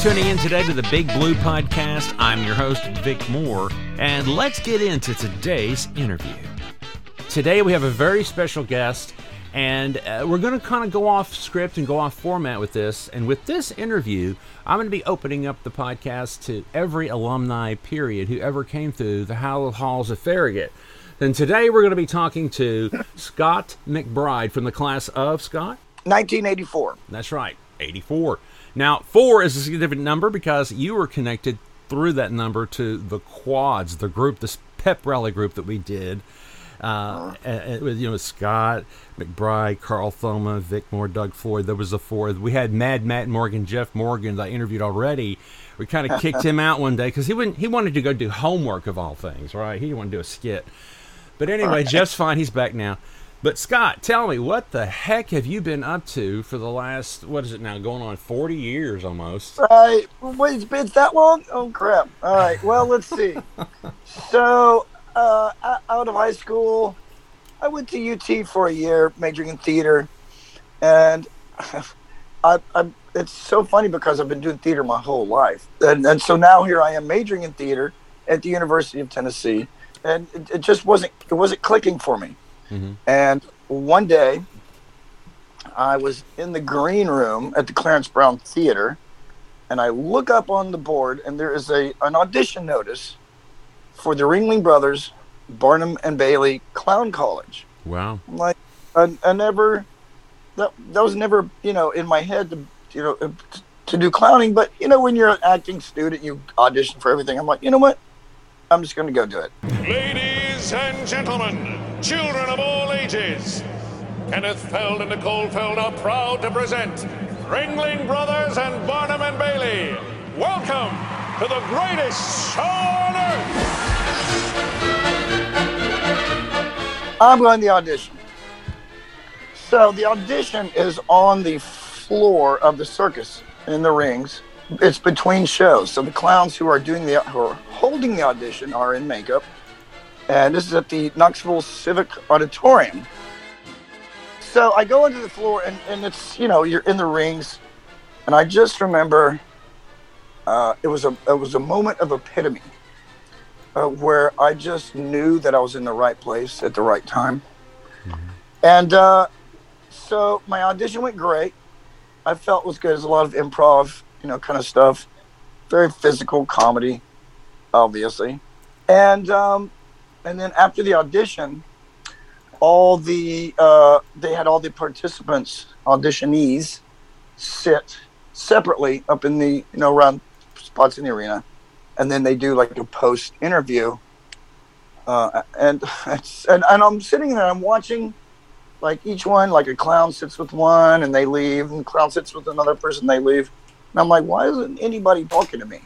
tuning in today to the Big Blue Podcast. I'm your host, Vic Moore, and let's get into today's interview. Today we have a very special guest, and uh, we're going to kind of go off script and go off format with this. And with this interview, I'm going to be opening up the podcast to every alumni, period, who ever came through the Hallowed Halls of Farragut. And today we're going to be talking to Scott McBride from the class of Scott. 1984. That's right, 84. Now, four is a significant number because you were connected through that number to the quads, the group, this pep rally group that we did. Uh, with you know Scott McBride, Carl Thoma, Vic Moore, Doug Floyd. There was a four. We had Mad Matt Morgan, Jeff Morgan that I interviewed already. We kind of kicked him out one day because he wouldn't. He wanted to go do homework of all things, right? He didn't want to do a skit. But anyway, Jeff's fine. He's back now. But Scott, tell me, what the heck have you been up to for the last what is it now? Going on forty years almost. Right. Wait, it's been that long? Oh crap! All right. Well, let's see. so, uh, out of high school, I went to UT for a year, majoring in theater, and I, I, it's so funny because I've been doing theater my whole life, and and so now here I am majoring in theater at the University of Tennessee, and it, it just wasn't it wasn't clicking for me. Mm-hmm. And one day, I was in the green room at the Clarence Brown Theater, and I look up on the board, and there is a an audition notice for the Ringling Brothers, Barnum and Bailey Clown College. Wow! I'm like, I, I never that that was never you know in my head to you know uh, to do clowning, but you know when you're an acting student, you audition for everything. I'm like, you know what? I'm just going to go do it. Ladies and gentlemen, children of all ages, Kenneth Feld and Nicole Feld are proud to present Ringling Brothers and Barnum and Bailey. Welcome to the greatest show on earth. I'm going to the audition. So the audition is on the floor of the circus in the rings it's between shows. So the clowns who are doing the who are holding the audition are in makeup, and this is at the Knoxville Civic Auditorium. So I go into the floor, and, and it's you know you're in the rings, and I just remember uh, it was a it was a moment of epitome, uh, where I just knew that I was in the right place at the right time, mm-hmm. and uh, so my audition went great. I felt was good. There's a lot of improv you know, kind of stuff. Very physical comedy, obviously. And um, and then after the audition, all the uh, they had all the participants, auditionees, sit separately up in the you know around spots in the arena, and then they do like a post interview. Uh, and, and and I'm sitting there, I'm watching, like each one, like a clown sits with one, and they leave, and the clown sits with another person, they leave, and I'm like, why isn't anybody talking to me?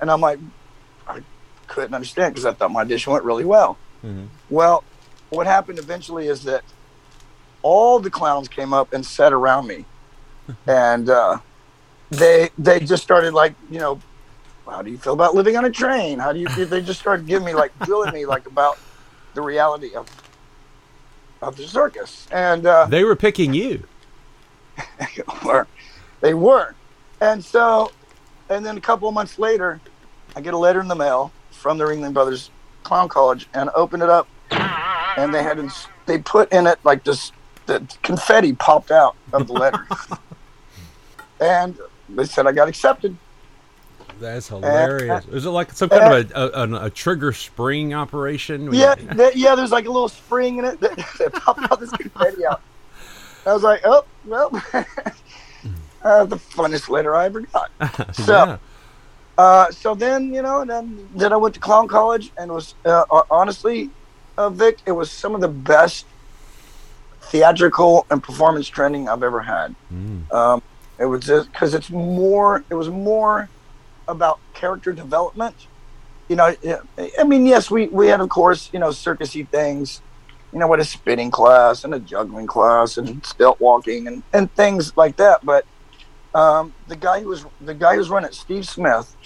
And I'm like, couldn't understand because I thought my audition went really well. Mm-hmm. Well, what happened eventually is that all the clowns came up and sat around me, and uh, they they just started like, you know, how do you feel about living on a train? How do you? They just started giving me like drilling me like about the reality of of the circus, and uh, they were picking you. were they were and so, and then a couple of months later, I get a letter in the mail from the Ringling Brothers Clown College and opened it up, and they had they put in it like this the confetti popped out of the letter, and they said I got accepted. That's hilarious. And, Is it like some kind and, of a, a, a, trigger spring operation? Yeah, yeah. There's like a little spring in it that, that popped out this confetti out. I was like, oh well. uh, the funnest letter I ever got. So, yeah. Uh, so then you know, then then I went to clown college and was uh, honestly, uh, Vic, it was some of the best theatrical and performance training I've ever had. Mm. Um, it was just because it's more. It was more about character development. You know, I mean, yes, we we had of course you know circusy things you know, what a spinning class and a juggling class and stilt walking and, and things like that. But um, the guy who was the guy who's running it, Steve Smith,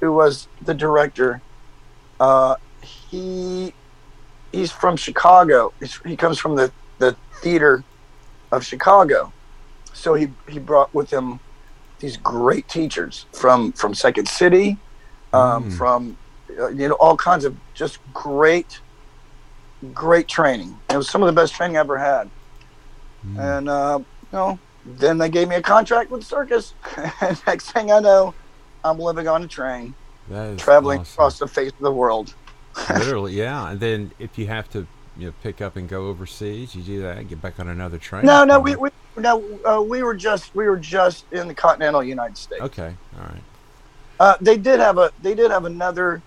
who was the director, uh, he he's from Chicago. He's, he comes from the, the theater of Chicago, so he he brought with him these great teachers from from Second City, um, from uh, you know all kinds of just great, great training. It was some of the best training I ever had. And uh, you know, then they gave me a contract with the circus. and next thing I know, I'm living on a train, That is traveling awesome. across the face of the world. Literally, yeah. And then if you have to, you know, pick up and go overseas, you do that and get back on another train. No, no, we, we no, uh, we were just we were just in the continental United States. Okay, all right. Uh, they did have a they did have another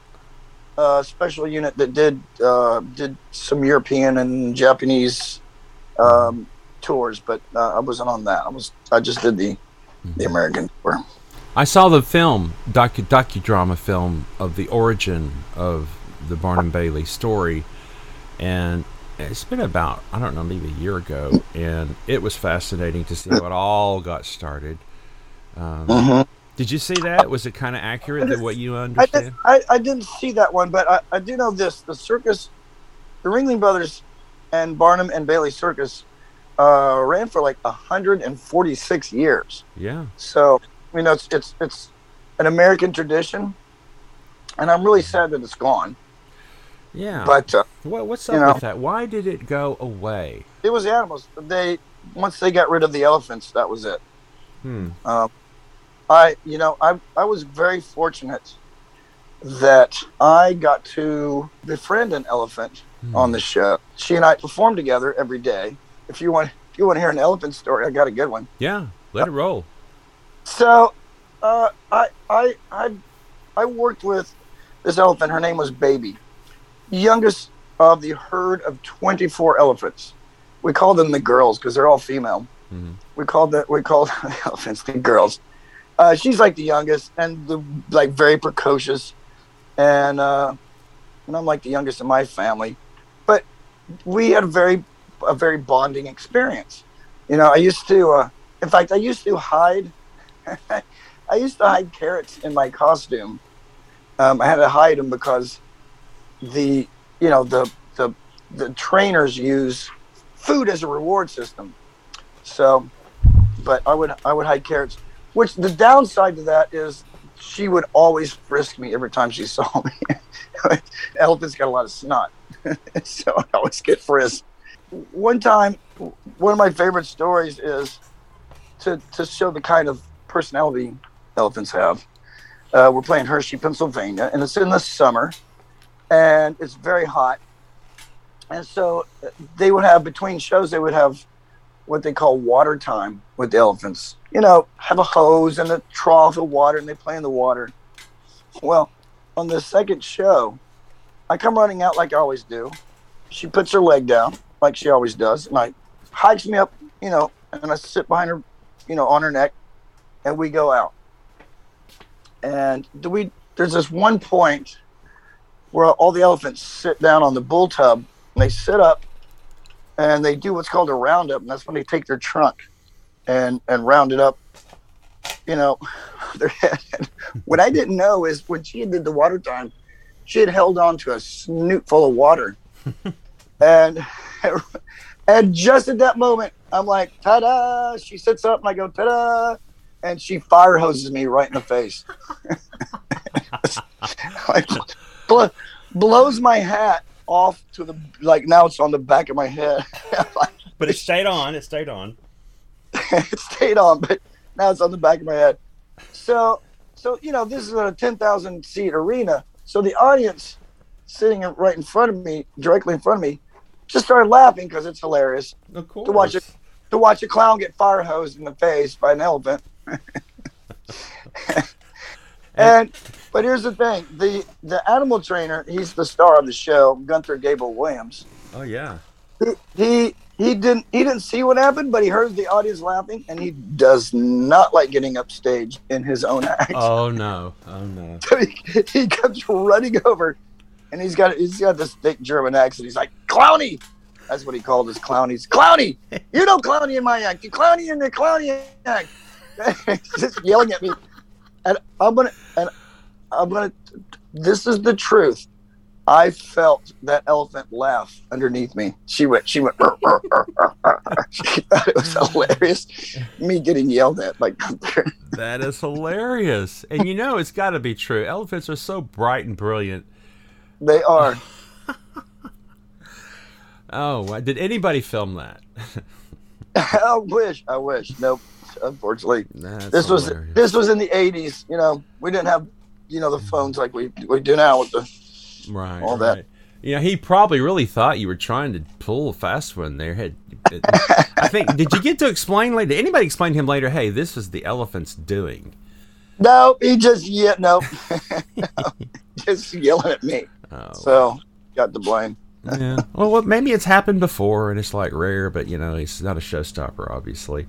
uh, special unit that did uh, did some European and Japanese um, tours, but uh, I wasn't on that. I was I just did the the American tour. I saw the film, docu docudrama film of the origin of the Barnum Bailey story, and it's been about I don't know maybe a year ago, and it was fascinating to see how it all got started. Um, Mhm. Did you see that? Was it kind of accurate than what you I, understand? did, I I didn't see that one, but I, I do know this: the circus, the Ringling Brothers, and Barnum and Bailey Circus uh, ran for like 146 years. Yeah. So you know, it's it's it's an American tradition, and I'm really sad that it's gone. Yeah. But uh, what, what's you up know. with that? Why did it go away? it was the animals. They once they got rid of the elephants, that was it. Hmm. Um, I you know I I was very fortunate that I got to befriend an elephant on the show. She and I performed together every day. If you want if you want to hear an elephant story, I got a good one. Yeah. Let it roll. So, uh, I, I, I, I worked with this elephant. Her name was Baby, youngest of the herd of 24 elephants. We call them the girls because they're all female. Mhm. We called the we called the elephants the girls. Uh, she's like the youngest and the like very precocious, and uh, and I'm like the youngest in my family. But we had a very a very bonding experience. You know, I used to, uh, in fact, I used to hide I used to hide carrots in my costume. Um, I had to hide them because the you know the the the trainers use food as a reward system. So, but I would I would hide carrots. Which the downside to that is she would always frisk me every time she saw me. Elephants got a lot of snot, so I always get frisked. One time, one of my favorite stories is to to show the kind of personality elephants have. Uh, we're playing Hershey, Pennsylvania, and it's in the summer, and it's very hot. And so they would have between shows, they would have what they call water time with the elephants. You know, have a hose and a trough of water, and they play in the water. Well, on the second show, I come running out like I always do. She puts her leg down like she always does, and I hikes me up, you know, and I sit behind her, you know, on her neck, and we go out. And do we? There's this one point where all the elephants sit down on the bull tub, and they sit up, and they do what's called a roundup, and that's when they take their trunk, and and round it up, you know, their head. What I didn't know is when she did the water time, she had held on to a snoot full of water, and and just at that moment, I'm like, ta-da! She sits up, and I go, ta-da! And she fire hoses me right in the face. like, bl- blows my hat off to the like now it's on the back of my head. But it stayed on. It stayed on. it stayed on, but now it's on the back of my head. So, so you know, this is a ten thousand seat arena. So the audience sitting right in front of me, directly in front of me, just started laughing because it's hilarious to watch it to watch a clown get fire hosed in the face by an elephant. And but here's the thing: the the animal trainer, he's the star of the show, Gunther Gebel-Williams. Oh yeah. He, he he didn't he didn't see what happened, but he heard the audience laughing, and he does not like getting upstage in his own act. Oh no. Oh no. So he, he comes running over, and he's got he's got this thick German accent. He's like Clowny. That's what he called his clownies. Clowny, you know Clowny in my act. You Clowny in the Clowny act. Just yelling at me, and I'm gonna and I'm gonna. This is the truth. I felt that elephant laugh underneath me. She went, she went, "Rrr, rrr, rrr, rrr, rrr." she thought it was hilarious. Me getting yelled at like That is hilarious. And you know it's got to be true. Elephants are so bright and brilliant. they are. Oh, did anybody film that? I wish, I wish. Nope. Unfortunately, That's this was hilarious. this was in the '80s. You know, we didn't have you know the phones like we we do now with the. right, all that. right. You know, he probably really thought you were trying to pull a fast one there. Had I think did you get to explain later? Did anybody explain to him later? Hey, this is the elephant's doing. No, he just yeah, no, just yelling at me. Oh, So got the blame. yeah. Well, maybe it's happened before and it's like rare, but you know, it's not a showstopper. Obviously,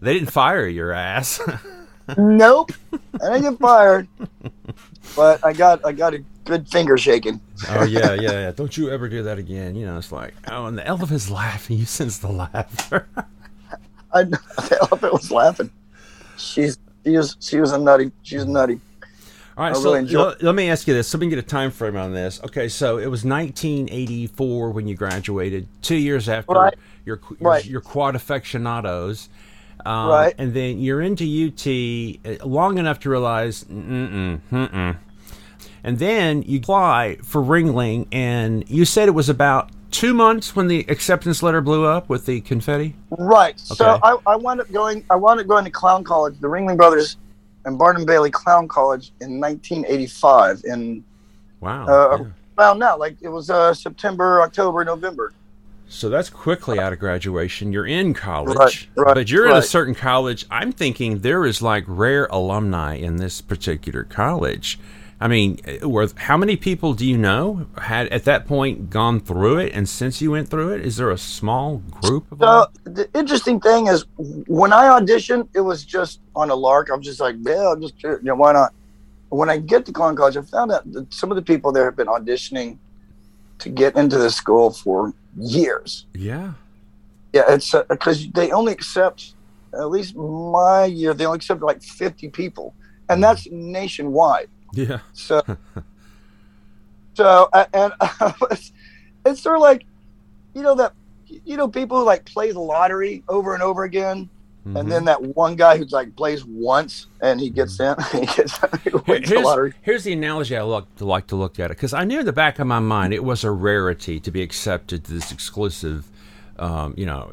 they didn't fire your ass. Nope, I didn't get fired, but I got I got a good finger shaking. oh yeah, yeah, yeah. Don't you ever do that again? You know, it's like oh, and the elephant's laughing. You sense the laughter. I know, the elephant was laughing. She's she was she was a nutty. She's nutty. All right, I so really enjoy- let, let me ask you this. Let me get a time frame on this. Okay, so it was 1984 when you graduated. Two years after Right. your your, Right. your quad aficionados. Um, Right. And then you're into UT uh, long enough to realize, mm-mm, mm-mm. And then you apply for Ringling, and you said it was about two months when the acceptance letter blew up with the confetti. Right. So I, I wound up going. I wound up going to Clown College, the Ringling Brothers, and Barnum Bailey Clown College in 1985. In Wow. uh, yeah. well, no, like it was uh, September, October, November. So that's quickly out of graduation. You're in college, Right, right, but you're in a certain college. I'm thinking there is like rare alumni in this particular college. I mean, eh, were, how many people do you know had at that point gone through it? And since you went through it, is there a small group of So the interesting thing is, when I auditioned, it was just on a lark. I'm just like, yeah, I'll just you know, why not? When I get to Clown College, I found out that some of the people there have been auditioning to get into the school for years. Yeah. Yeah, it's because they only accept, at least my year, they only accept like 50 people, and that's nationwide. Yeah. So, so uh, and it's, it's sort of like, you know that, you know, people who like play the lottery over and over again, Mhm. and then that one guy who's like plays once and he gets in, he gets he Here- wins the Here's, lottery. here's the analogy I look, to like to look at it because I knew in the back of my mind it was a rarity to be accepted to this exclusive, um, you know,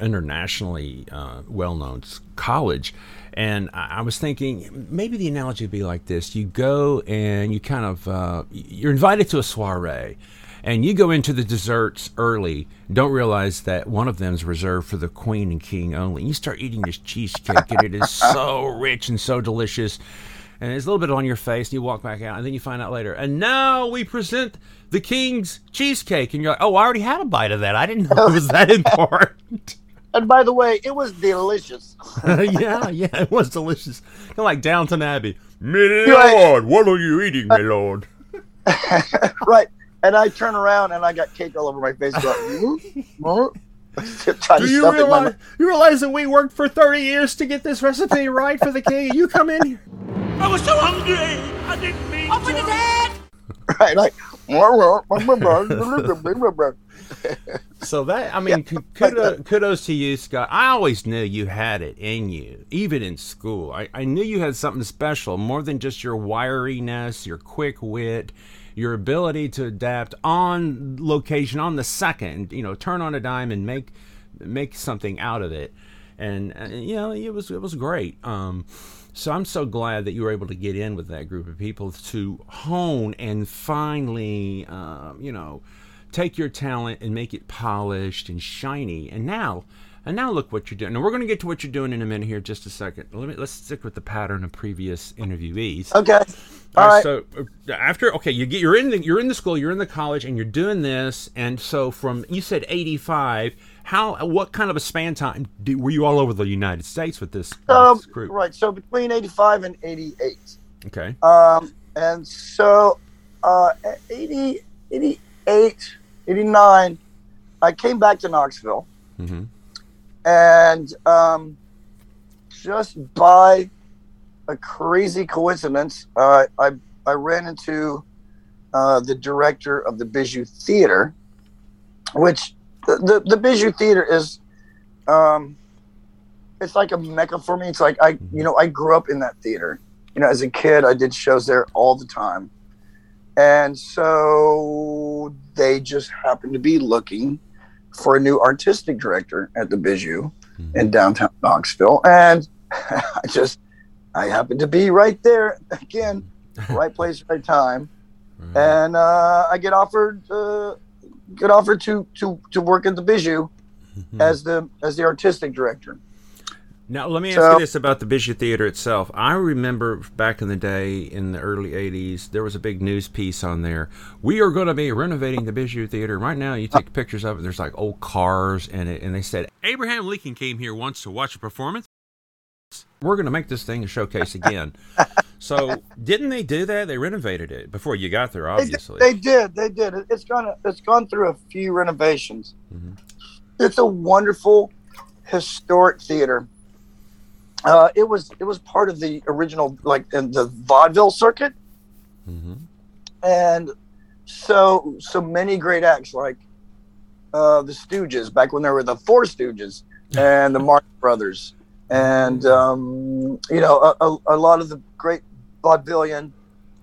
internationally uh, well-known college, and I, I was thinking maybe the analogy would be like this: you go and you kind of uh, you're invited to a soiree. And you go into the desserts early, don't realize that one of them is reserved for the queen and king only. You start eating this cheesecake, and it is so rich and so delicious and it's a little bit on your face, and you walk back out, and then you find out later. And now we present the king's cheesecake, and you're like, "Oh, I already had a bite of that. I didn't know it was that important." And by the way, it was delicious. yeah, yeah, it was delicious. Kind of like Downton Abbey. My lord, what are you eating, my lord? right. And I turn around and I got cake all over my face. Going? Do you stuff it in my realize? You realize that we worked for thirty years to get this recipe right for the king, and you come in here. I was so hungry. I didn't mean Open to. his head! right, like. So that I mean, k- kudos, kudos to you, Scott. I always knew you had it in you, even in school. I, I knew you had something special, more than just your wiriness, your quick wit, your ability to adapt on location, on the second. You know, turn on a dime and make make something out of it. And uh, you know, it was it was great. Um, so I'm so glad that you were able to get in with that group of people to hone and finally, uh, you know, take your talent and make it polished and shiny. And now, and now look what you're doing. And we're going to get to what you're doing in a minute here, just a second. Let me let's stick with the pattern of previous interviewees. Okay. All All right. So uh, after okay, you get you're in the you're in the school, you're in the college, and you're doing this. And so from you said 85. How what kind of a span time do, were you all over the United States with this, Um, this group? right. So between 85 and 88. Okay. Um, and so uh, 80, 88, 89, I came back to Knoxville. hmm And um, just by a crazy coincidence, uh, I, I ran into uh, the director of the Bijou Theater, which the, the, the Bijou Theater is, um, it's like a mecca for me. It's like I, you know, I grew up in that theater. You know, as a kid, I did shows there all the time, and so they just happened to be looking for a new artistic director at the Bijou in downtown Knoxville, and I just I happened to be right there again, right place, right time, and uh, I get offered uh, get offered to to to work at the Bijou as the as the artistic director. Now, let me ask So- you this about the Bijou Theater itself. I remember back in the day, in the early 80s, there was a big news piece on there. We are going to be renovating the Bijou Theater. Right now, you take pictures of it, there's like old cars in it, and they said, Abraham Lincoln came here once to watch a performance. We're going to make this thing a showcase again. so, didn't they do that? They renovated it before you got there, They, obviously. they did. They did. It- It's gone. It's gone through a few renovations. Mm-hmm. It's a wonderful, historic theater. Uh, it was. It was part of the original, like in the vaudeville circuit, and so so many great acts like uh, the Stooges back when there were the Four Stooges and the Marx Brothers, and um, you know a, a, a lot of the great vaudevillian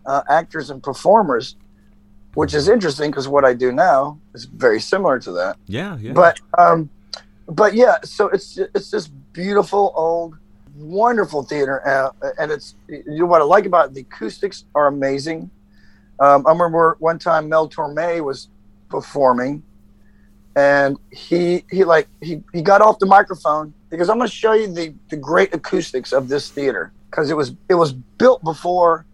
uh, actors and performers, which is interesting because what I do now is very similar to that. yeah, yeah. But um, but yeah, so it's it's this beautiful old, wonderful theater, uh, and it's you know what I like about it, the acoustics are amazing. Um, I remember one time Mel Torme was performing, and he he like he, he got off the microphone because I'm going to show you the the great acoustics of this theater because it was it was built before,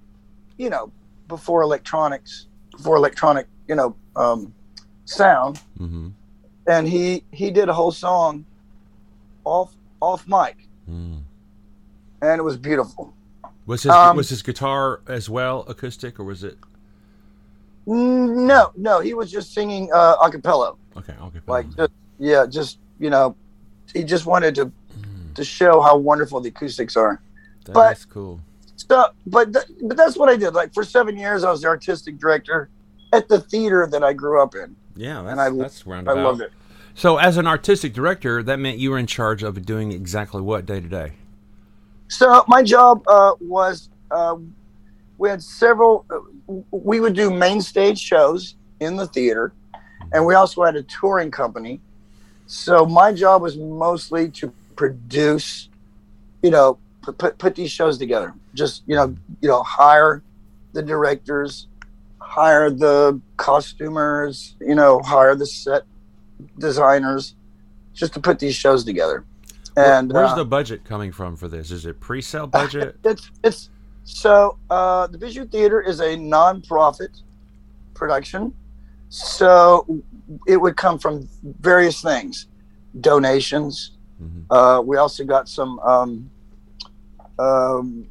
you know, before electronics, before electronic, you know, um, sound hmm and he he did a whole song off off mic Mm. And it was beautiful. Was his Um, was his guitar as well acoustic, or was it? Mm, no no he was just singing uh a cappella. Okay? Okay, like just yeah just you know he just wanted to to show how wonderful the acoustics are. But- that's cool. so but th- but that's what i did. Like for seven years i was the artistic director at the theater that i grew up in. Yeah, that's and I, that's I loved it. So, as an artistic director, that meant you were in charge of doing exactly what day to day. So my job uh, was uh, we had several. Uh, we would do main stage shows in the theater, and we also had a touring company. So my job was mostly to produce, you know, put put, put these shows together. Just you know, you know, hire the directors, hire the costumers, you know, hire the set designers, just to put these shows together. And where's uh, the budget coming from for this? Is it pre-sale budget? it's it's so uh, the Bijou Theater is a non-profit production, so it would come from various things, donations. Mhm. Uh, we also got some um, um,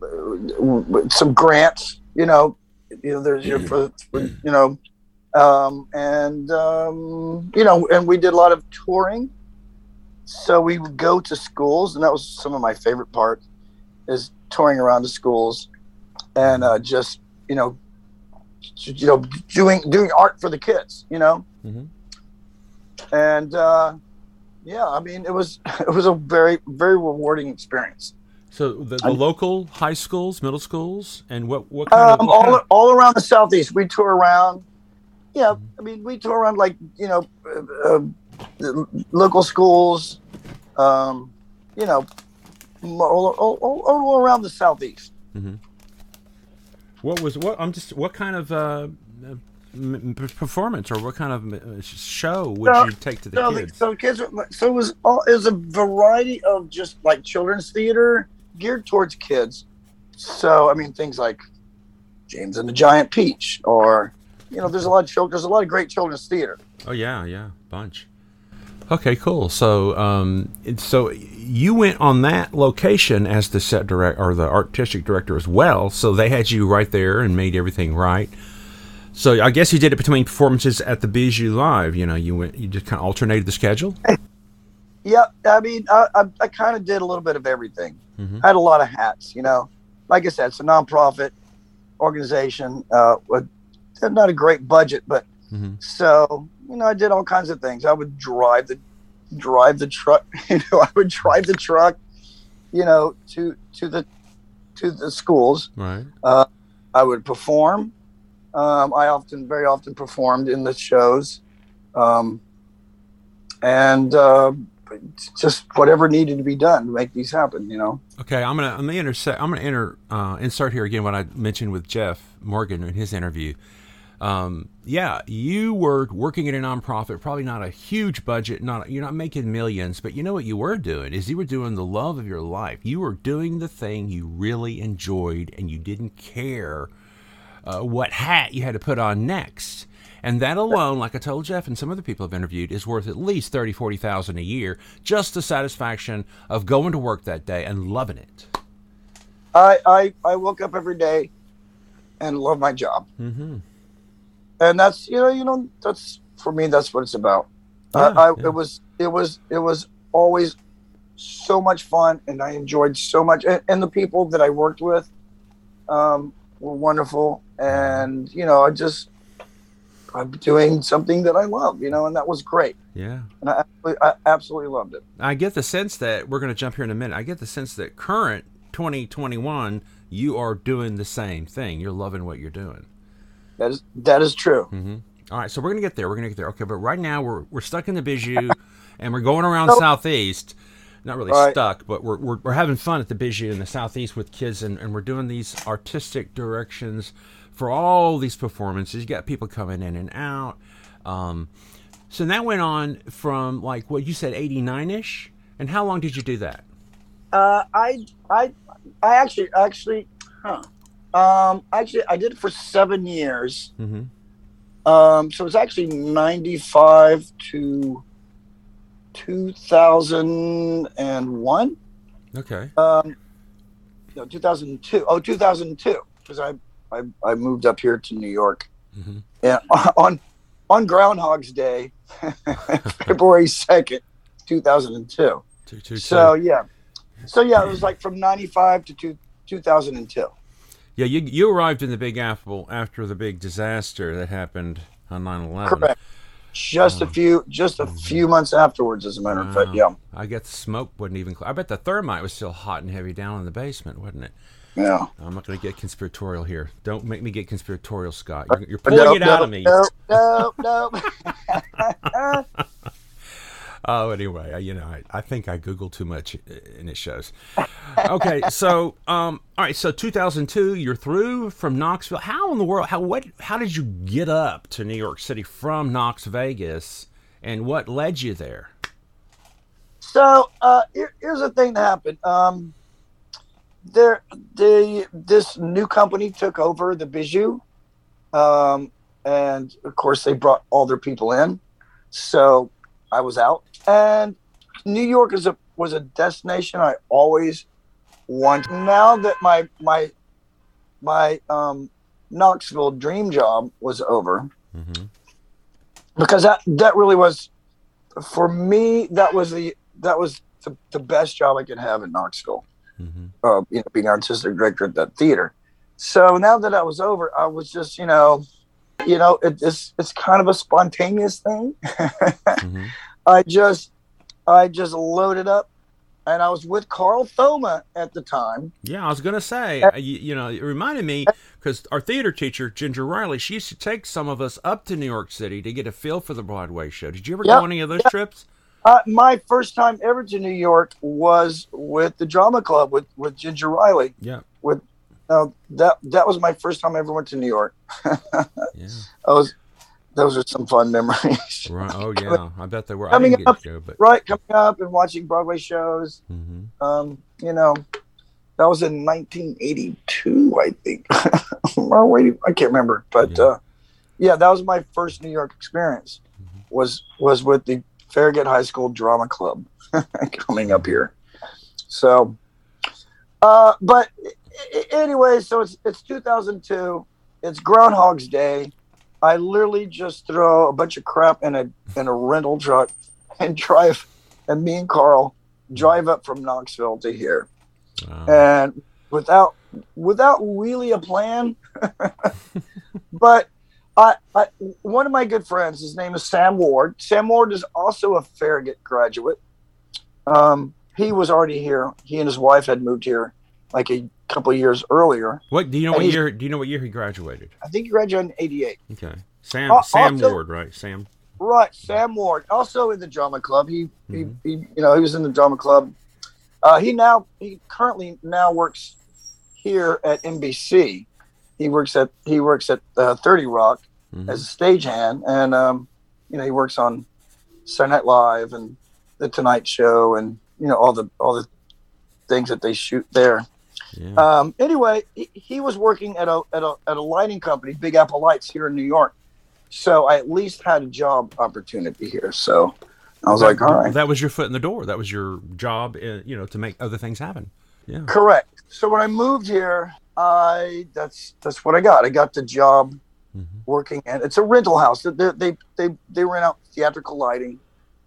some grants. You know, you know, there's your for, for you know, um, and um, you know, and we did a lot of touring. So we would go to schools, and that was some of my favorite part is touring around to schools and uh, just you know you know doing doing art for the kids you know? Mhm. and uh, yeah i mean it was it was a very very rewarding experience. So the, the local high schools, middle schools, and what what kind of, um, what all, kind of- all around the southeast. We tour around yeah i mean we tour around like you know uh, uh, the local schools um, you know all, all, all, all around the southeast what was what I'm just what kind of uh, performance or what kind of uh, show would So- you take to the so, kids? so kids, were- so it was all it was a variety of just like children's theater geared towards kids. So I mean things like James and the Giant Peach, or you know, there's a lot of children. There's a lot of great children's theater. Oh yeah, yeah, bunch. Okay, cool. So, um, so you went on that location as the set director or the artistic director as well. So they had you right there and made everything right. So I guess you did it between performances at the Bijou Live. You know, you went, you just kind of alternated the schedule. Yeah, I mean, I, I, I kind of did a little bit of everything. Mhm. I had a lot of hats. You know, like I said, it's a nonprofit organization. Uh, with not a great budget, but Mhm. so you know, I did all kinds of things. I would drive the drive the truck. You know, I would drive the truck. You know, to to the to the schools. Right. I would perform. Um, I often, very often, performed in the shows, um, and uh, just whatever needed to be done to make these happen. You know. Okay, I'm gonna I'm gonna intersect. I'm gonna enter uh, insert here again what I mentioned with Jeff Morgan in his interview. Um, yeah, you were working in a nonprofit, probably not a huge budget, not you're not making millions, but you know what you were doing is you were doing the love of your life. You were doing the thing you really enjoyed, and you didn't care uh, what hat you had to put on next. And that alone, like I told Jeff and some other people I've interviewed, is worth at least thirty, forty thousand a year. Just the satisfaction of going to work that day and loving it. I I, I woke up every day and love my job, Mm-hmm. And that's you know you know that's for me that's what it's about. Yeah, I, I, yeah. It was it was it was always so much fun, and I enjoyed so much, and, and the people that I worked with um, were wonderful, and you know I just I'm doing something that I love, you know, and that was great, Yeah. and I I absolutely loved it. I get the sense that we're going to jump here in a minute. I get the sense that current 2021, you are doing the same thing. You're loving what you're doing. That is that is true. Mm-hmm. All right, so we're going to get there. We're going to get there. Okay, but right now we're we're stuck in the Bijou, and we're going around Nope. southeast. Not really Right. stuck, but we're, we're, we're having fun at the Bijou in the southeast with kids, and, and we're doing these artistic directions for all these performances. You got people coming in and out. Um, so that went on from like what you said, 89 ish. And how long did you do that? Uh, I I I actually actually, huh? Um, actually, I did it for seven years. Mm-hmm. Um, so it's actually 95 to 2001. Okay. Um, no, 2002. Oh, 2002. Because I, I, I moved up here to New York. Mhm. And on, on Groundhog's Day, February 2nd, 2002. Two, two, So, two. yeah. So, yeah, it was like from 95 to two, 2002. Yeah, you, you arrived in the Big Apple after the big disaster that happened on 9 11. Correct. Just a oh. few, just a mm-hmm. few months afterwards, as a matter of fact. Yeah. I guess the smoke wasn't even. I bet the thermite was still hot and heavy down in the basement, wasn't it? Yeah. I'm not going to get conspiratorial here. Don't make me get conspiratorial, Scott. Uh, you're, you're pulling No, it out no, of me. No, no, no. Oh, anyway, you know, I, I think I Googled too much uh, and it shows. Okay, so, um, all right, so 2002, you're through from Knoxville. How in the world, how, what, how did you get up to New York City from Knox Vegas and what led you there? So uh, here, here's the thing that happened. Um, there, the this new company took over the Bijou, um, and of course they brought all their people in. So I was out, and New York is a was a destination I always wanted. Now that my my my um, Knoxville dream job was over, Mm-hmm. because that that really was for me that was the that was the, the best job I could have in Knoxville. Mm-hmm. Uh, you know, being artistic director at that theater. So now that I was over, I was just you know, you know, it, it's it's kind of a spontaneous thing. Mm-hmm. I just I just loaded up, and I was with Carl Thoma at the time. Yeah, I was gonna say, uh, you, you know, it reminded me because our theater teacher Ginger Riley, she used to take some of us up to New York City to get a feel for the Broadway show. Did you ever Yep, go on any of those yep. trips? Uh, my first time ever to New York was with the drama club with with Ginger Riley. Yeah, Uh, that that was my first time I ever went to New York. yeah. Those those are some fun memories. Right. Oh yeah, I bet they were. I Coming up- go, but right, coming up and watching Broadway shows. hmm Um, you know, that was in 1982, I think. or wait, I can't remember, but Yeah. uh, yeah, that was my first New York experience. Was was with the Farragut High School Drama Club coming up here. So, uh, but anyway, so it's it's 2002. It's Groundhog's Day. I literally just throw a bunch of crap in a in a rental truck and drive, and me and Carl drive up from Knoxville to here, Wow. and without without really a plan, but I, I one of my good friends, his name is Sam Ward. Sam Ward is also a Farragut graduate. Um, he was already here. He and his wife had moved here like a couple years earlier. What do you know? And What year? Do you know what year he graduated? I think he graduated in '88. Okay, Sam Uh, Sam also- Ward, right? Sam. Right, Sam Ward, also in the drama club. He, Mhm. he, he, you know, he was in the drama club. Uh, he now, he currently now works here at NBC. He works at he works at uh, Thirty Rock Mhm. as a stagehand, and um, you know, he works on Saturday Night Live and the Tonight Show, and you know, all the all the things that they shoot there. Yeah. Um, anyway, he, he was working at a, at a at a lighting company, Big Apple Lights, here in New York. So I at least had a job opportunity here. So I was like, all right, That was your foot in the door. That was your job, uh, you know, to make other things happen. Yeah. correct. So when I moved here, I that's that's what I got. I got the job Mhm. working, and it's a rental house. They they they they rent out theatrical lighting,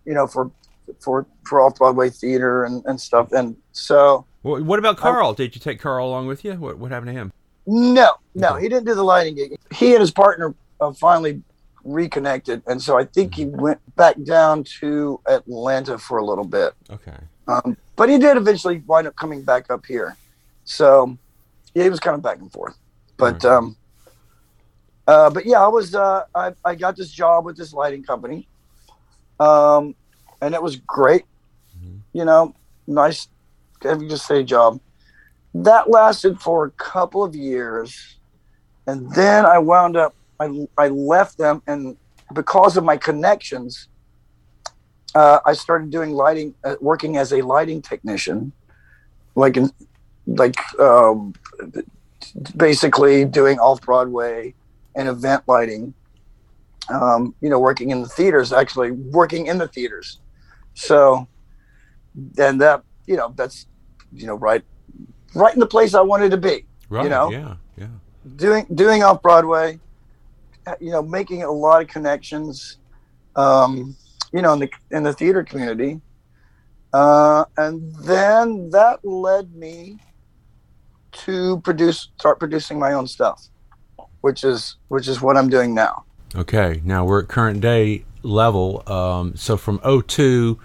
you know, for for for off Broadway theater and and stuff. And so what about Carl? Did you take Carl along with you? What What happened to him? No, no, Okay. he didn't do the lighting gig. He and his partner uh, finally reconnected, and so I think he went back down to Atlanta for a little bit. Okay. Um, but he did eventually wind up coming back up here. So yeah, he was kind of back and forth. But Right. um, uh, but yeah, I was uh, I, I got this job with this lighting company, um, and it was great. Mhm. You know, nice, you just say job. That lasted for a couple of years, and then I wound up. I I left them, and because of my connections, uh, I started doing lighting, uh, working as a lighting technician, like in, like um, basically doing off Broadway and event lighting. Um, you know, working in the theaters, actually working in the theaters. So, and that you know that's you know right, right in the place I wanted to be. Right. You know? Yeah. Yeah. doing doing off Broadway, uh, you know, making a lot of connections, um, you know, in the in the theater community, uh, and then that led me to produce start producing my own stuff, which is which is what I'm doing now. Okay. Now we're at current day level. Um, so from 02,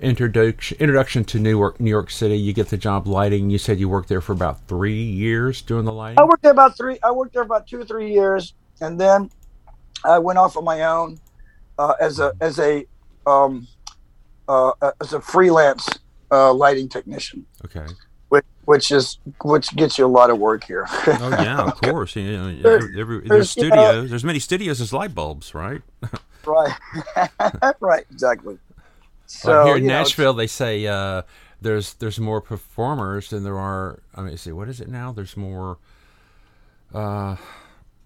introduction introduction to New York, New York City. You get the job lighting. You said you worked there for about three years doing the lighting. I worked there about three. I worked there about two or three years, and then I went off on my own uh, as a as a um, uh, as a freelance uh, lighting technician, Okay. which, which is which gets you a lot of work here. Oh yeah, of course. You know, There- every, there's there's, you know- studios. there's many studios as light bulbs, right? right, right, exactly. So here in you know, Nashville, they say uh, there's there's more performers than there are. I mean, see, what is it now? There's more. Uh,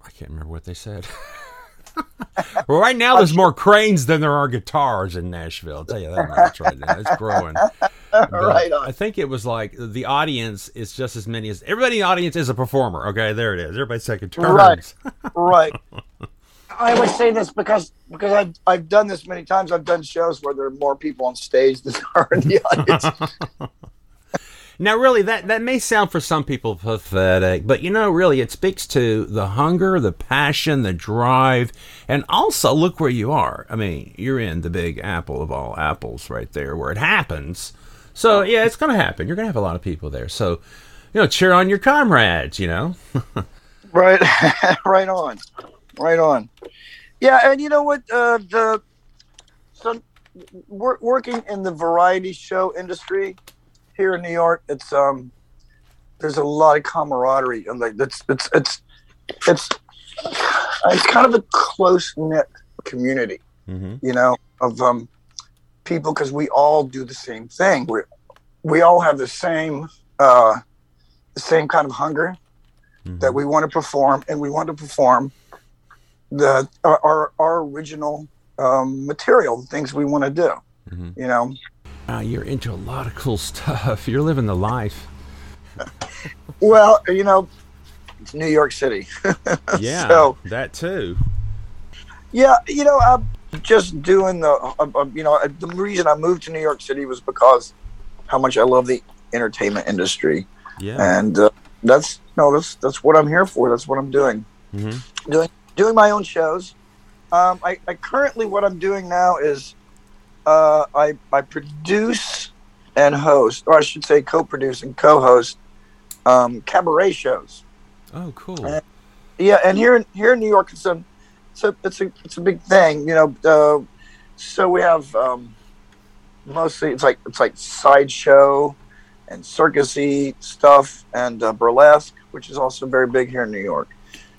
I can't remember what they said. well, right now there's more cranes than there are guitars in Nashville. I'll tell you that much right now. It's growing. But right on. I think it was like the audience is just as many as everybody in the audience is a performer. Okay, there it is. Everybody's taking turns. Right. right. I always say this because because I've, I've done this many times. I've done shows where there are more people on stage than there are in the audience. Now, really, that, that may sound for some people pathetic, but you know, really, it speaks to the hunger, the passion, the drive, and also look where you are. I mean, you're in the big apple of all apples right there where it happens. So, yeah, it's going to happen. You're going to have a lot of people there. So, you know, cheer on your comrades, you know? right right on right on. Yeah and you know what uh the so wor- working in the variety show industry here in new york it's um there's a lot of camaraderie and like it's it's it's it's it's kind of a close knit community Mm-hmm. you know of um people because we all do the same thing. We we all have the same uh the same kind of hunger that we want to perform, and we want to perform the our our, our original um, material, the things we want to do. Mhm. You know, Uh, you're into a lot of cool stuff. You're living the life. well, you know, it's New York City. Yeah, So- that too. yeah, you know, I'm just doing the. Uh, uh, you know, uh, the reason I moved to New York City was because how much I love the entertainment industry, Yeah. and uh, that's no, that's that's what I'm here for. That's what I'm doing. hmm doing doing my own shows. Um, I, I currently what I'm doing now is uh, I I produce and host, or I should say, co-produce and co-host um, cabaret shows. Oh, cool. Uh, Yeah, and here in here in New York, it's a it's a it's a it's a big thing. You know, uh, so we have um, mostly it's like it's like sideshow and circusy stuff and uh, burlesque, which is also very big here in New York.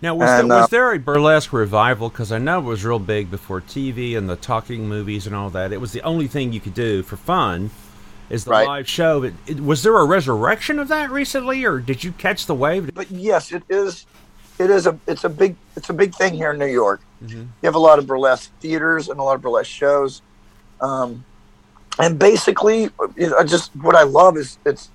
Now, was, And, there, was uh, there a burlesque revival? Because I know it was real big before TV and the talking movies and all that. It was the only thing you could do for fun, is the Right. live show. It, it- was there a resurrection of that recently, or did you catch the wave? But yes, it is. It is a it's a big it's a big thing here in New York. Mhm. You have a lot of burlesque theaters and a lot of burlesque shows, um, and basically, you know, just what I love is it's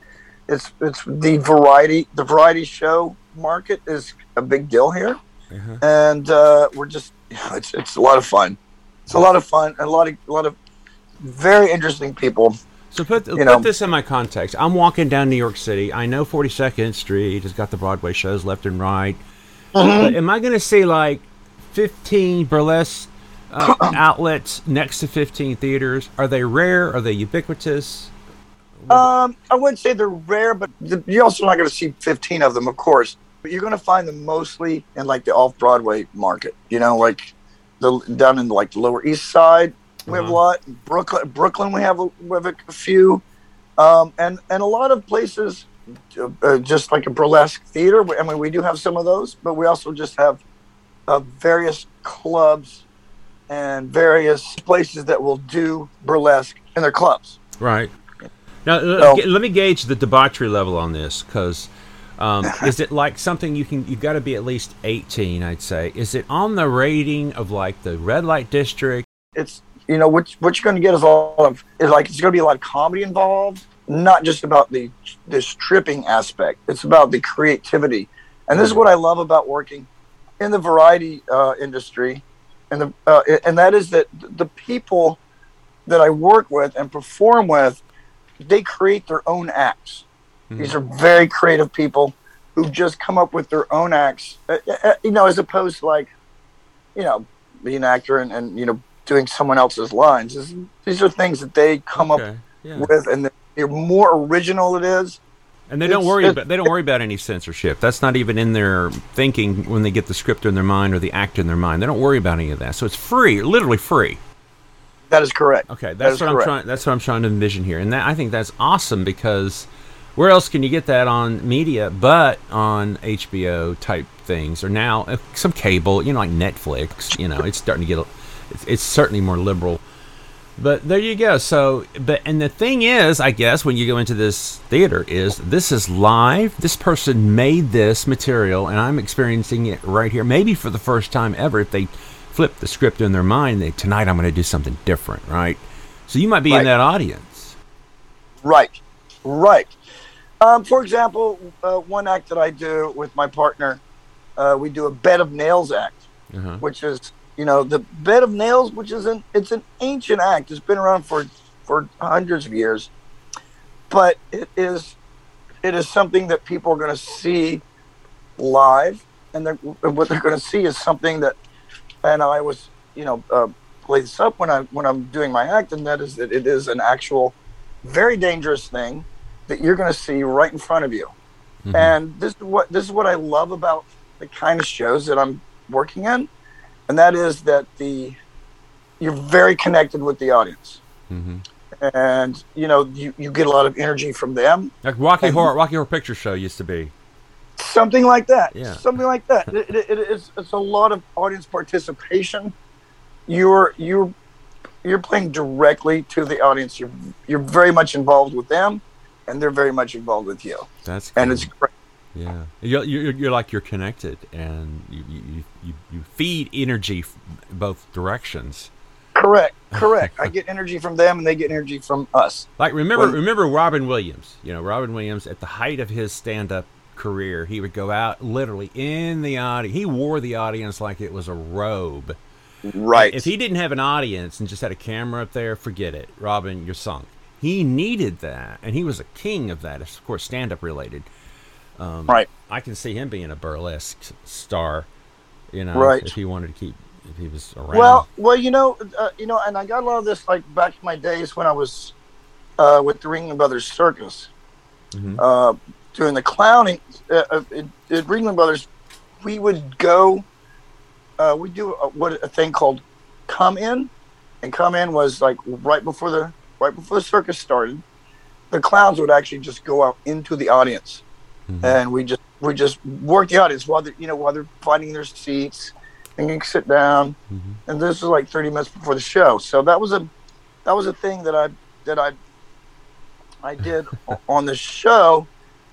it's it's the variety the variety show market is a big deal here, Uh-huh. and uh, we're just it's it's a lot of fun. It's a lot of fun a lot of a lot of very interesting people. So put You put know- this in my context. I'm walking down New York City. I know 42nd Street has got the Broadway shows left and right. Mm-hmm. Am I going to see like 15 burlesque uh, outlets next to 15 theaters? Are they rare? Are they ubiquitous? Um, I wouldn't say they're rare, but you're also not going to see 15 of them, of course. But you're going to find them mostly in like the off Broadway market. You know, like the down in like the Lower East Side, we have a Uh-huh. lot. Brooklyn, Brooklyn, we have a, we have a few, um, and and a lot of places, uh, just like a burlesque theater. I mean, we do have some of those, but we also just have uh, various clubs and various places that will do burlesque in their clubs. Right. Now, So- let me gauge the debauchery level on this, because um, is it like something you can? You've got to be at least 18, I'd say. Is it on the rating of like the red light district? it's you know what what you're going to get is a lot of is like it's going to be a lot of comedy involved not just about the the stripping aspect it's about the creativity and this is what i love about working in the variety uh, industry and the uh, and that is that the people that i work with and perform with they create their own acts these are very creative people who just come up with their own acts uh, uh, you know as opposed to like you know being an actor and, and you know doing someone else's lines This- these are things that they come Okay, up yeah. with and the, the more original it is And they don't worry about they don't worry about any censorship. That's not even in their thinking when they get the script in their mind or the act in their mind. They don't worry about any of that. So it's free, literally free. that is correct Okay, that's is what I'm trying. That's what I'm trying to envision here, and that, I think that's awesome because where else can you get that on media but on HBO type things or now uh, some cable, you know, like Netflix. You know, it's starting to get. It's, it's certainly more liberal. But there you go. So, but and the thing is, I guess when you go into this theater, is this is live. This person made this material, and I'm experiencing it right here, maybe for the first time ever. If they flip the script in their mind, they tonight I'm going to do something different, right? So you might be in that audience. right right um, for example uh, one act that i do with my partner uh, we do a bed of nails act Uh-huh. which is you know the bed of nails which is an it's an ancient act. It's been around for for hundreds of years. But it is it is something that people are going to see live and they're, what they're going to see is something that and i was you know uh, play this up when i when i'm doing my act and that is that it is an actual very dangerous thing that you're going to see right in front of you Mhm. and this is what this is what I love about the kind of shows that I'm working in, and that is that the you're very connected with the audience, Mhm. and you know you, you get a lot of energy from them, Like Rocky And- Horror, Rocky Horror Picture Show used to be. something like that. Yeah. something like that. it, it, it is it's a lot of audience participation. You're you're you're playing directly to the audience. You're you're very much involved with them, and they're very much involved with you, That's and it's great. Yeah, you're, you're, you're like you're connected, and you you, you, you feed energy both directions. Correct, correct. I get energy from them, and they get energy from us. Like remember When- remember Robin Williams. You know Robin Williams at the height of his stand up career, he would go out literally in the audience. He wore the audience like it was a robe. Right. If he didn't have an audience and just had a camera up there, forget it. Robin, you're sunk. He needed that, and he was a king of that. Of course, stand up related. Um, right. I can see him being a burlesque star. You know, Right. if he wanted to keep, if he was around. Well, well, you know, uh, you know, and I got a lot of this like back in my days when I was uh, with the Ringling Brothers Circus, Mhm. uh, doing the clowning uh, uh, at, at Ringling Brothers. We would go, uh, we do a, what a thing called come in, and come in was like right before the right before the circus started. The clowns would actually just go out into the audience, Mhm. and we just we just work the audience while they're you know while they're finding their seats and you can sit down Mhm. and this was like 30 minutes before the show so that was a that was a thing that i that i i did on the show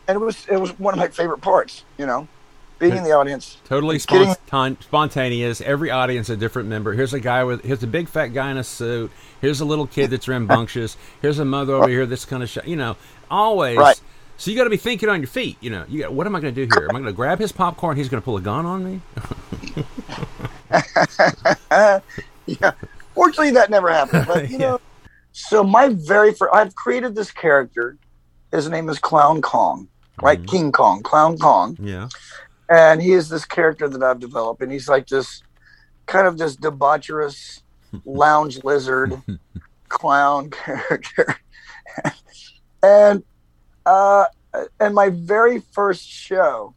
and it was it was one of my favorite parts you know being in the audience Totally Getting- spontaneous. Every audience a different member. Here's a guy with here's a big fat guy in a suit. Here's a little kid that's rambunctious. Here's a mother over here that's kind of shy. You know, always. Right. So you got to be thinking on your feet. You know, you got, what am I going to do here? Am I going to grab his popcorn? He's going to pull a gun on me. yeah fortunately that never happened but you Yeah. know so my very first i've created this character his name is clown kong right Mhm. king kong clown kong Yeah. And he is this character that I've developed, and he's like this kind of this debaucherous lounge lizard clown character. and uh, and my very first show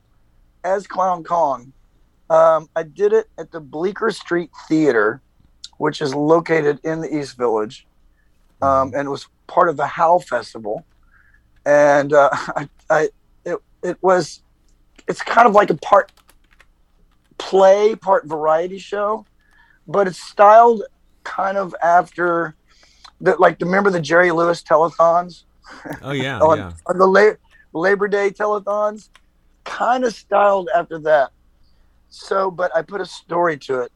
as Clown Kong, um, I did it at the Bleecker Street Theater, which is located in the East Village, um, and it was part of the Howl Festival. And uh, I, I it, it was it's kind of like a part play, part variety show, but it's styled kind of after the like. Remember the Jerry Lewis telethons Oh yeah. on, yeah. on the La- Labor Day telethons? Kind of styled after that. So, but I put a story to it,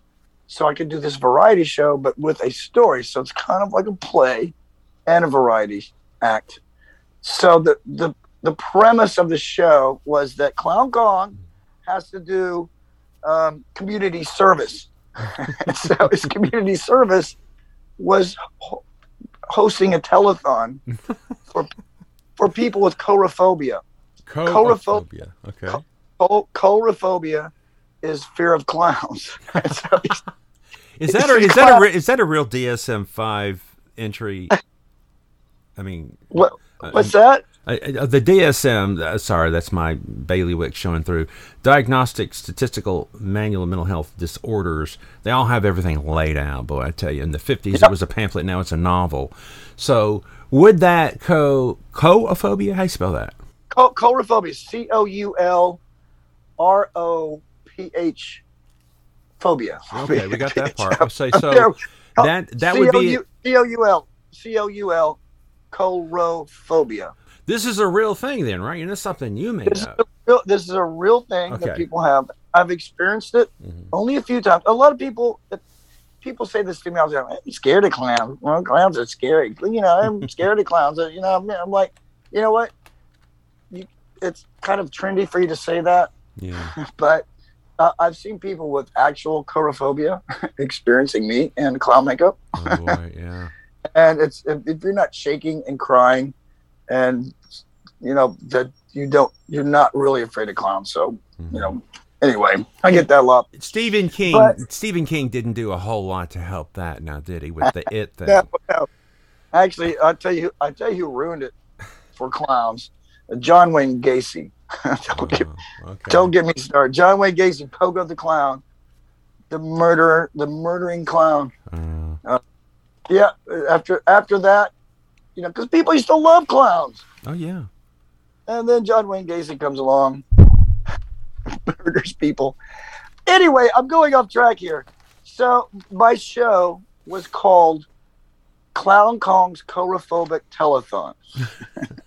so I could do this variety show, but with a story. So it's kind of like a play and a variety act. So the the the premise of the show was that Clown Kong has to do um, community service. So his community service was ho- hosting a telethon for for people with coulrophobia. Coulrophobia. Okay. Chor- Coulrophobia is fear of clowns. So Is that a, is that a re- is that a real DSM five entry? I mean, what, uh, what's that? Uh, the DSM, uh, sorry, that's my bailiwick showing through. Diagnostic Statistical Manual of Mental Health Disorders. They all have everything laid out. Boy, I tell you, in the 50s it was a pamphlet, now it's a novel. So, would that co coophobia? How do you spell that? Chor- Coulrophobia. C O U L R O P H phobia. Okay, we got that part. I'll say so. That that would be. C O U L C O U L coulrophobia. This is a real thing, then, right? You know, something you made This is, up. a real, this is a real thing Okay. that people have. I've experienced it Mhm. only a few times. A lot of people, people say this to me all the time. I'm scared of clowns. Well, clowns are scary. You know, I'm scared of clowns. You know, I'm, I'm like, you know what? You, it's kind of trendy for you to say that, Yeah. but uh, I've seen people with actual coulrophobia experiencing me in clown makeup, Oh boy. Yeah. and it's if, if you're not shaking and crying, and you know that you don't, you're not really afraid of clowns. So Mhm. you know, anyway, I get that a lot. Stephen King. But- Stephen King didn't do a whole lot to help that, now did he? With the it thing. No, no. Actually, I'll tell you, I tell you, who ruined it for clowns. John Wayne Gacy. don't, get, Oh, okay. don't get me started. John Wayne Gacy, Pogo the clown, the murderer, the murdering clown. Uh, Yeah. After after that, you know, because people used to love clowns, oh yeah. and then John Wayne Gacy comes along, murders people. Anyway, I'm going off track here. So my show was called Clown Kong's Coulrophobic Telethon.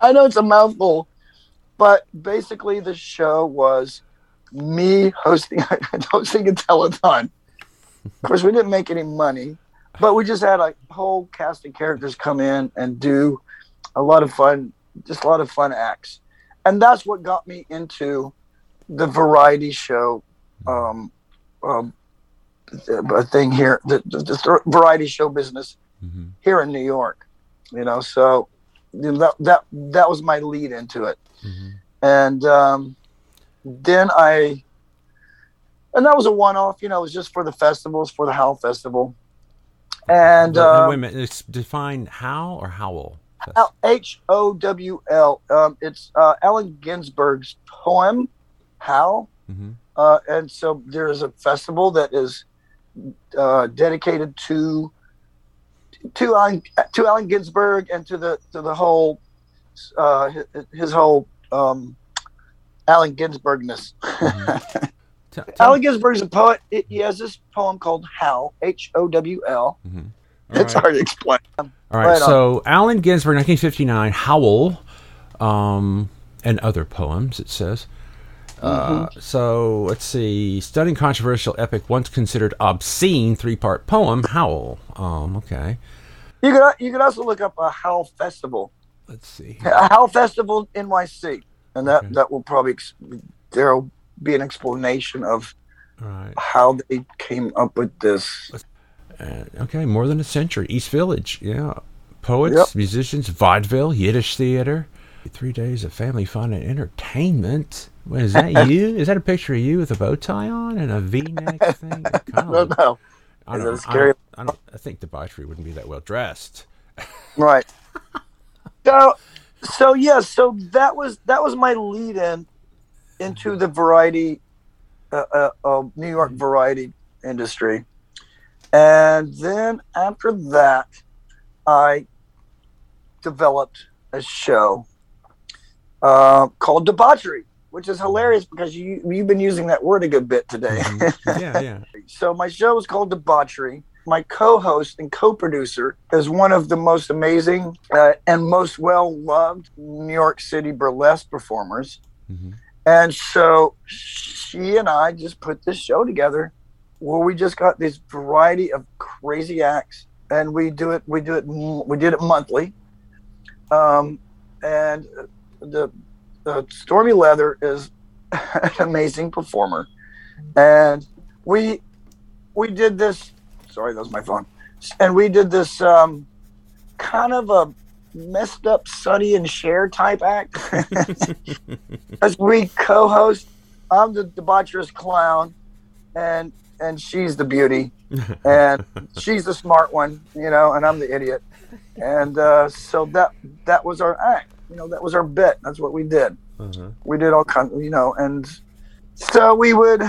I know it's a mouthful, but basically the show was me hosting I hosting a telethon. Of course, we didn't make any money, but we just had a whole cast of characters come in and do a lot of fun, just a lot of fun acts, and that's what got me into the variety show um, um, a thing here, the, the, the variety show business hmm here in New York. You know, so you know, that that that was my lead into it, hmm and um, then I and that was a one-off. You know, it was just for the festivals, for the Howl Festival, and But- uh, wait a minute. It's define how or howl. H O W L. Um, it's uh, Allen Ginsberg's poem, Howl. Mhm. Uh, and so there is a festival that is uh, dedicated to to Allen, to Allen Ginsberg and to the to the whole uh, his, his whole um, Allen Ginsbergness. T- Allen Ginsberg is a poet. He he has this poem called Howl. H O W L. Mhm. It's right. hard to explain. All right. right on. so Allen Ginsberg, 1959, Howl, um, and other poems. It says. Uh, Mm-hmm. so let's see. Stunning, controversial, epic, once considered obscene three-part poem. Howl. Um, okay. You could you could also look up a Howl Festival. Let's see. a Howl Festival NYC, and that Okay. that will probably there'll be an explanation of right. how they came up with this. Uh, okay, more than a century. East Village, yeah. Poets, Yep. musicians, vaudeville, Yiddish theater. Three days of family fun and entertainment. What, is that you? Is that a picture of you with a bow tie on and a V-neck thing? It kinda I don't know. I Is don't, it I, don't, I, don't, I think debauchery wouldn't be that well dressed. Right. So, so yeah, so that was that was my lead in into the variety, uh, uh, uh, New York variety industry, and then after that, I developed a show uh, called Debauchery, which is hilarious because you you've been using that word a good bit today. Mhm. yeah, yeah. So my show is called Debauchery. My co-host and co-producer is one of the most amazing uh, and most well-loved New York City burlesque performers. Mhm. And so she and I just put this show together where we just got this variety of crazy acts and we do it we do it we did it monthly. Um, and the, the Stormy Leather is an amazing performer. And we we did this sorry that was my phone and we did this um, kind of a messed up Sonny and Cher type act. As we co-host i'm the debaucherous clown and and she's the beauty and she's the smart one you know and i'm the idiot. And uh, so that that was our act you know that was our bit that's what we did. Uh-huh. we did all kinds you know and so we would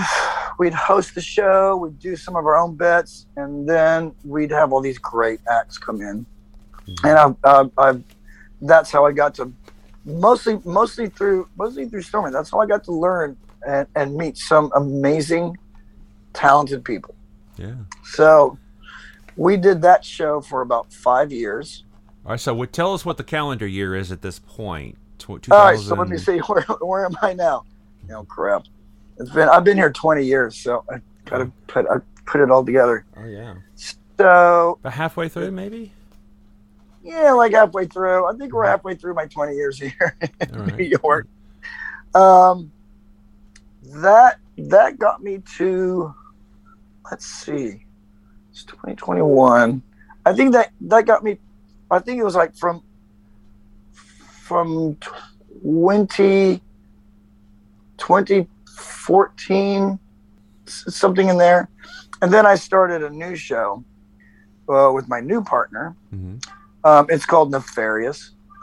we'd host the show we'd do some of our own bits and then we'd have all these great acts come in and I've, I've, I've that's how i got to mostly mostly through mostly through stormy that's how i got to learn and, and meet some amazing talented people Yeah. so we did that show for about five years All right, so what, tell us what the calendar year is at this point. Tw- all right so let me see where, where am i now oh crap it's been i've been here 20 years so i gotta put i put it all together Oh, yeah. so About halfway through, maybe? Yeah like halfway through. I think we're halfway through my 20 years here in right. new york. Um that that got me to let's see it's 2021 i think that that got me i think it was like from from 20 2014 s- something in there. And then i started a new show uh, with my new partner. Mhm. Um, it's called Nefarious.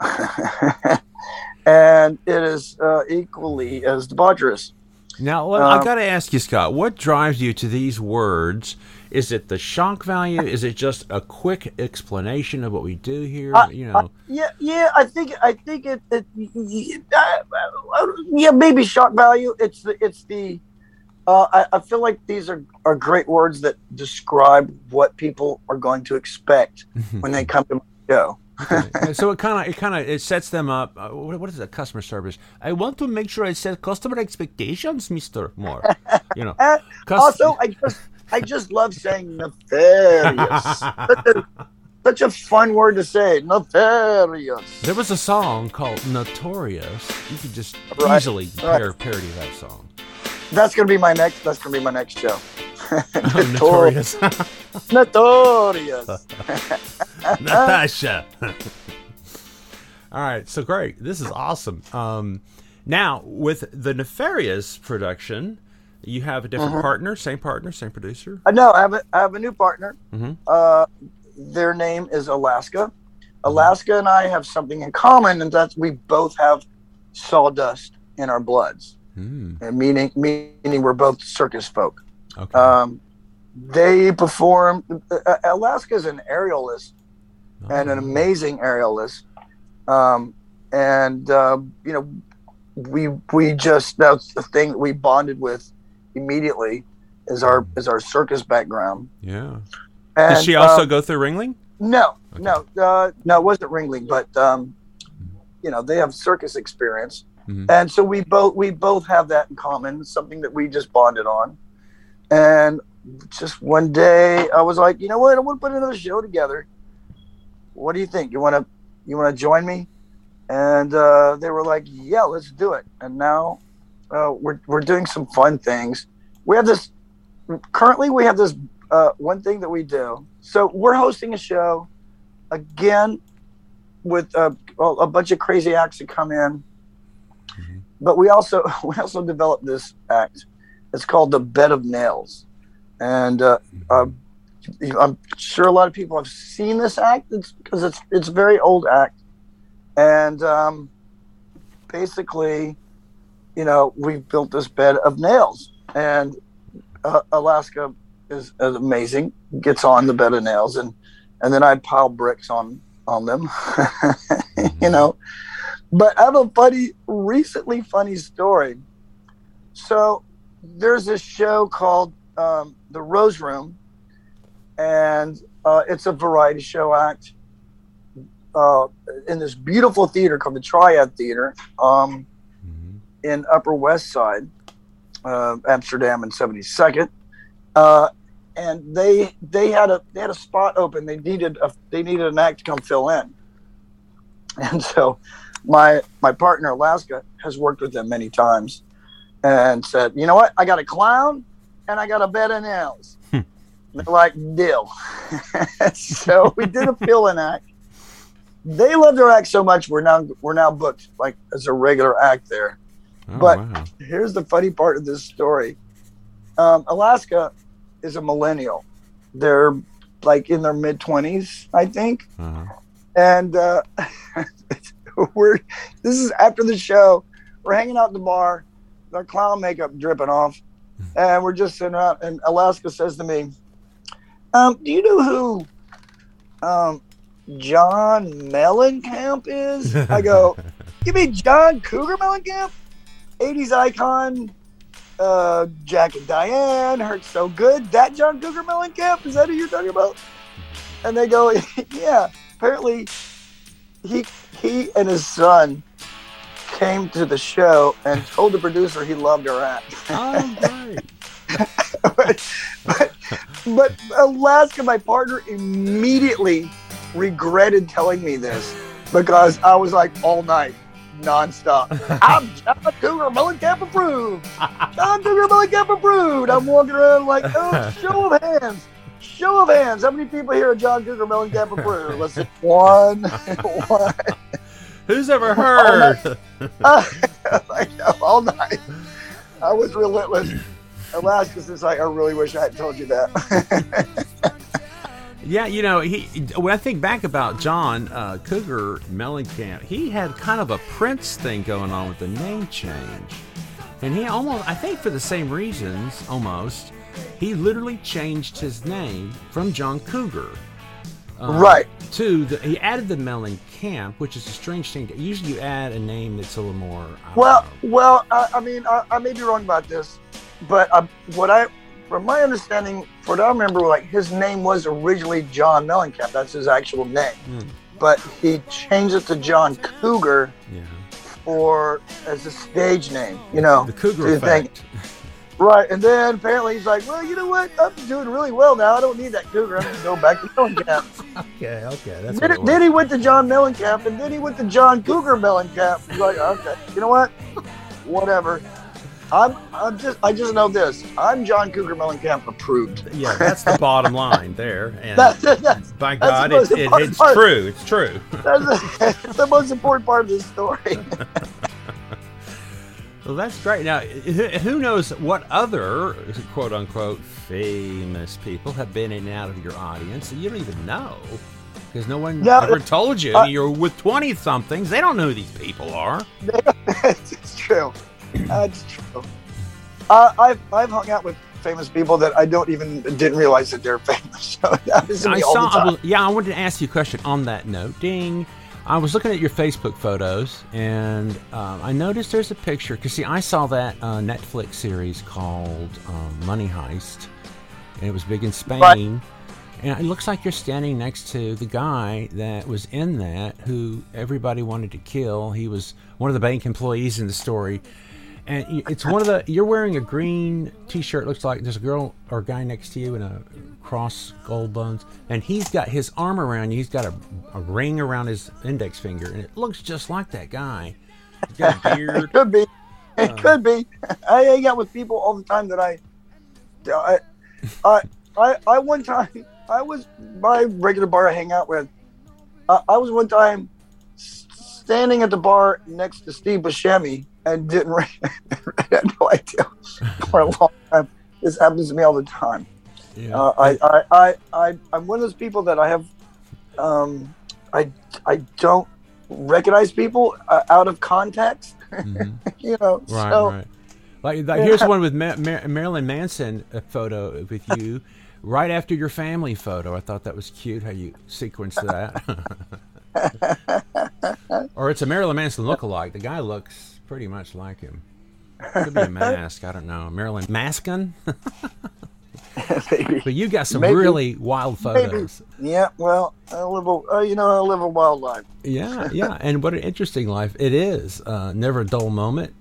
and it is uh, equally as debaucherous. Now, I Um, got to ask you, Scott, what drives you to these words? Is it the shock value? Is it just a quick explanation of what we do here? I- you know, Yeah, yeah, I think I think it, it uh, yeah, maybe shock value. It's the it's the uh, I, I feel like these are, are great words that describe what people are going to expect when they come to show. Okay. so it kind of it kind of it sets them up. Uh, what, what is it? Customer service. I want to make sure I set customer expectations, Mister Moore. You know, Uh, also, I just I just love saying nefarious. such, a, such a fun word to say, nefarious. there was a song called Notorious. You could just Right, easily right. par- parody that song. That's gonna be my next. That's gonna be my next show. Notorious. Notorious. Natasha. All right, so great. This is awesome. Um, now with the Nefarious production, You have a different partner, same partner, same producer. I know I have a, I have a new partner. Mhm. Uh, their name is Alaska. Alaska and I have something in common, and that's we both have sawdust in our bloods, Hmm. and meaning meaning we're both circus folk. Okay. Um, they perform. Uh, Alaska is an aerialist and an Oh. amazing aerialist, um, and uh, you know, we we just that's the thing that we bonded with immediately is our is our circus background. Yeah. And, Did she also uh, go through Ringling? no, no, uh, no, it wasn't Ringling, but um, you know they have circus experience, Mhm. and so we both we both have that in common. Something that we just bonded on, and just one day I was like, you know what, I want to put another show together. What do you think? You want to you want to join me? And uh, they were like, yeah, let's do it. And now uh, we're we're doing some fun things. We have this currently we have this uh, one thing that we do. So we're hosting a show again with a, a bunch of crazy acts that come in. But we also we also developed this act. It's called the Bed of Nails, and uh, uh, I'm sure a lot of people have seen this act. It's because it's it's a very old act, and um, basically, you know, we've built this bed of nails, and uh, Alaska is, is amazing. Gets on the bed of nails, and and then I pile bricks on on them, you know. But I have a funny, recently funny story. So there's this show called um, The Rose Room, and uh, it's a variety show act uh, in this beautiful theater called the Triad Theater um, Mhm. in Upper West Side, uh, Amsterdam and 72nd. Uh, and they they had a they had a spot open. They needed a they needed an act to come fill in, and so my my partner Alaska has worked with them many times, and said, you know what, I got a clown, and I got a bed of nails. Hmm. They're like deal. so we did a fill in act. They love their act so much we're now we're now booked like as a regular act there Oh, But- wow. here's the funny part of this story. Um, Alaska is a millennial. They're like in their mid twenties, I think, Uh-huh. and uh, we're this is after the show. We're hanging out at the bar, our clown makeup dripping off, and we're just sitting around. And Alaska says to me, um, "Do you know who um, John Mellencamp is?" I go, "You mean John Cougar Mellencamp, '80s icon, uh, Jack and Diane, Hurt So Good. That John Cougar Mellencamp is that who you're talking about?" And they go, "Yeah." Apparently, he he and his son came to the show and told the producer he loved her act. Oh, great. but, but, but Alaska, my partner, immediately regretted telling me this because I was like all night, nonstop. I'm John Cougar Mellencamp approved. John Cougar Mellencamp approved. I'm walking around like, oh, show of hands. Show of hands. How many people here are John Cougar Mellencamp approved? Let's see. One. one. Who's ever heard? like, all night. I was relentless. Alaska says, like, I really wish I had told you that. Yeah, you know, he. When I think back about John uh, Cougar Mellencamp, he had kind of a Prince thing going on with the name change, and he almost, I think, for the same reasons, almost, he literally changed his name from John Cougar. uh, Right. To the, he added the Mellencamp, which is a strange thing. To, usually, you add a name that's a little more. I Well, well, I, I mean, I, I may be wrong about this, but uh, what I, from my understanding, what I remember, like his name was originally John Mellencamp. That's his actual name, Hmm. but he changed it to John Cougar yeah, for as a stage name. You know, the Cougar do you think- effect. Right? And then apparently he's like, well, you know what? I'm doing really well now. I don't need that Cougar. I'm gonna go back to Mellencamp. Okay, okay, that's Then, it then he went to John Mellencamp, and then he went to John Cougar Mellencamp. He's like, okay, you know what? Whatever. I'm, I'm just, I just know this. I'm John Cougar Mellencamp approved. Yeah, that's the bottom line there. And That's, that's, by that's God, most it, it, it's part. true. It's true. that's, the, that's the most important part of this story. Well, that's great. Now, who knows what other quote unquote famous people have been in and out of your audience that you don't even know because no one No, ever told you. uh, You're with 20 somethings, they don't know who these people are. it's true. That's true. Uh, I've I've hung out with famous people that I don't even didn't realize that they're famous. So that to I all saw, the time. yeah, I wanted to ask you a question on that note. Ding. I was looking at your Facebook photos and um, I noticed there's a picture. Because, see, I saw that uh, Netflix series called um, Money Heist, and it was big in Spain. Right. And it looks like you're standing next to the guy that was in that who everybody wanted to kill. He was one of the bank employees in the story. And it's one of the. You're wearing a green T-shirt. Looks like there's a girl or a guy next to you in a cross gold bones, and he's got his arm around you. He's got a, a ring around his index finger, and it looks just like that guy. He's got a beard. It could be. It Uh. could be. I hang out with people all the time that I, I, I, I, I one time I was my regular bar I hang out with. Uh, I was one time standing at the bar next to Steve Buscemi and didn't I had no idea for a long time. This happens to me all the time. Yeah. Uh, I, I, I, I, I'm one of those people that I have, um, I, I don't recognize people uh, out of context. Mhm. you know, Right, so right. Like, like here's one with Ma- Mar- Marilyn Manson a photo with you, right after your family photo. I thought that was cute how you sequenced that. or it's a Marilyn Manson lookalike. The guy looks pretty much like him. Could be a mask. I don't know. Marilyn Maskin. Maybe. But you got some Maybe. really wild Maybe. photos. Yeah, well, I live a, uh, you know, I live a wild life. Yeah, yeah, and what an interesting life it is. Uh, never a dull moment.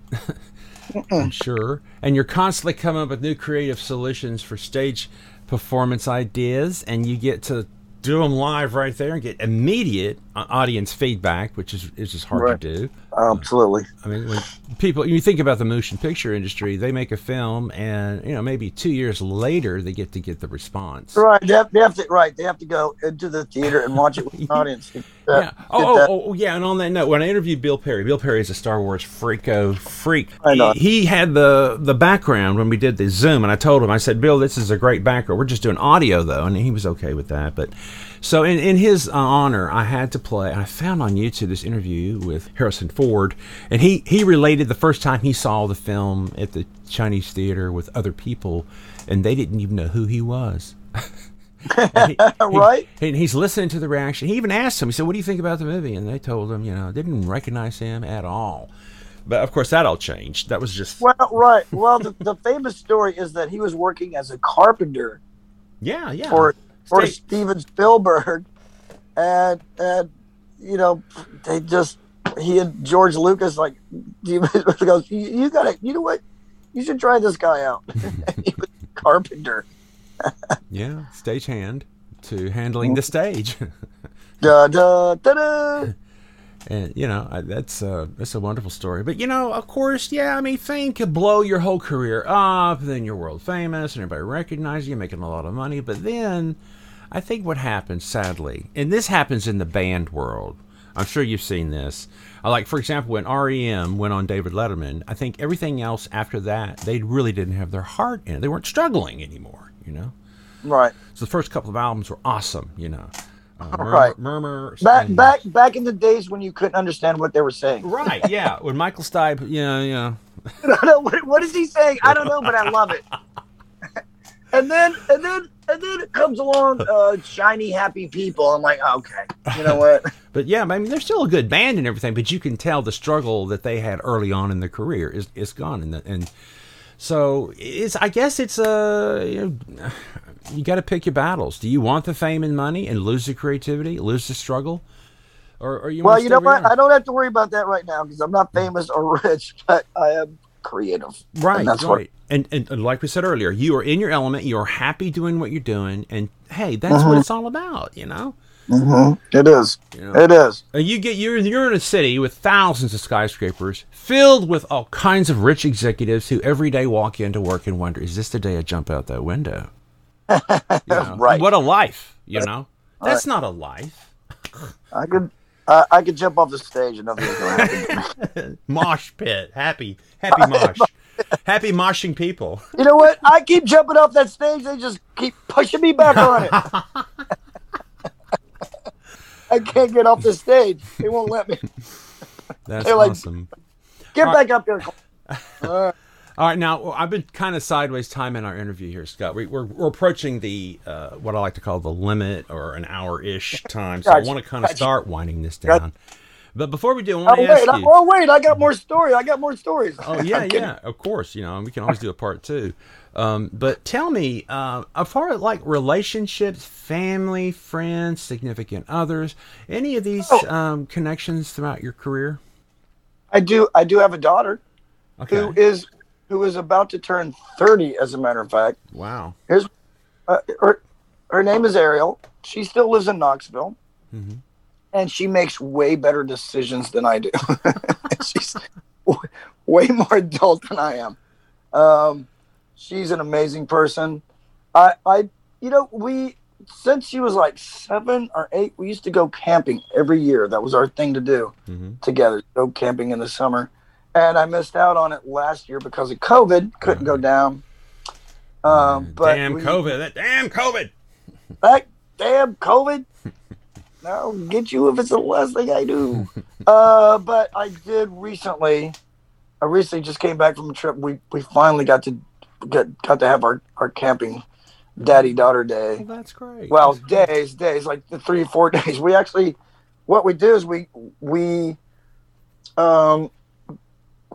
I'm sure. And you're constantly coming up with new creative solutions for stage performance ideas, and you get to do them live right there and get immediate Uh, audience feedback, which is is just hard Right. to do. Absolutely. I mean, when people you think about the motion picture industry, they make a film, and you know maybe two years later they get to get the response. Right. They have, they have to. Right. They have to go into the theater and watch it with the audience. that- Yeah. Oh, oh, oh, oh, yeah. And on that note, when I interviewed Bill Perry, Bill Perry is a Star Wars freako freak. I know. He, he had the the background when we did the Zoom, and I told him, I said, Bill, this is a great background. We're just doing audio though, and he was okay with that. But so in in his uh, honor, I had to play. I found on YouTube this interview with Harrison Ford, and he he related the first time he saw the film at the Chinese theater with other people, and they didn't even know who he was. He- he- Right. and he's listening to the reaction. He even asked them, he said, What do you think about the movie? And they told him, you know, they didn't recognize him at all. But of course, that all changed. That was just, Well, right. Well, the, the famous story is that he was working as a carpenter yeah, yeah. for Stay- Steven Spielberg, and and you know they just he and George Lucas like goes you, you gotta you know what you should try this guy out. he was carpenter. yeah, stagehand to handling the stage. Da da da da. and, you know, that's, uh, that's a wonderful story. But, you know, of course, yeah, I mean, fame could blow your whole career up. Then you're world famous and everybody recognizes you, making a lot of money. But then I think what happens, sadly, and this happens in the band world. I'm sure you've seen this. Uh, Like, for example, when REM went on David Letterman, I think everything else after that, they really didn't have their heart in it. They weren't struggling anymore, you know? Right. So the first couple of albums were awesome, you know? Uh, Murmur, Right. Murmur. Back and- back back in the days when you couldn't understand what they were saying. Right, yeah. When Michael Stipe, you know, you know, I don't know what, what is he saying? I don't know, but I love it. and then and then and then it comes along uh, shiny happy people. I'm like, okay, you know what? but yeah, I mean, they're still a good band and everything, but you can tell the struggle that they had early on in their career is is gone, and and so it's. I guess it's a you know, you got to pick your battles. Do you want the fame and money and lose the creativity, lose the struggle, or, or you? well, you know what? I don't have to worry about that right now because I'm not famous or rich, but I am creative. Right, And that's right. what. And, and and like we said earlier, you are in your element. You are happy doing what you're doing, and hey, that's Uh-huh. what it's all about, you know. hmm It is. You know? It is. And you get you're you're in a city with thousands of skyscrapers filled with all kinds of rich executives who every day walk into work and wonder, is this the day I jump out that window? You know? Right. What a life, you know. That's not a life. I could. I, I could jump off the stage and nothing going to happen. Mosh pit. Happy. Happy mosh. Happy moshing people. you know what? I keep jumping off that stage. They just keep pushing me back on it. I can't get off the stage. They won't let me. That's They're like- awesome. Get back up here. All right, now I've been kind of sideways time in our interview here, Scott. We, we're, we're approaching the uh, what I like to call the limit or an hour ish time, so I want to kind of start winding this Gotcha. down. But before we do, I oh want to wait! ask I, you. oh wait! I got more stories. I got more stories. Oh yeah, yeah, of course. You know, we can always do a part two. Um, but tell me, uh, as far as like relationships, family, friends, significant others, any of these Oh. um, connections throughout your career? I do. I do have a daughter Okay. who is who is about to turn thirty. As a matter of fact, Wow. here's uh, her. Her name is Ariel. She still lives in Knoxville, Mhm. and she makes way better decisions than I do. She's w- way more adult than I am. Um, she's an amazing person. I, I, you know, we since she was like seven or eight, we used to go camping every year. That was our thing to do Mhm. together. Go camping in the summer, and I missed out on it last year because of COVID. Couldn't go down. Um, but damn we- COVID! That damn COVID! that damn COVID. I'll get you if it's the last thing I do. Uh, but I did recently. I recently just came back from a trip. We we finally got to get got to have our our camping daddy daughter day. Well, that's great. Well, days days like the three four days. We actually what we do is we we um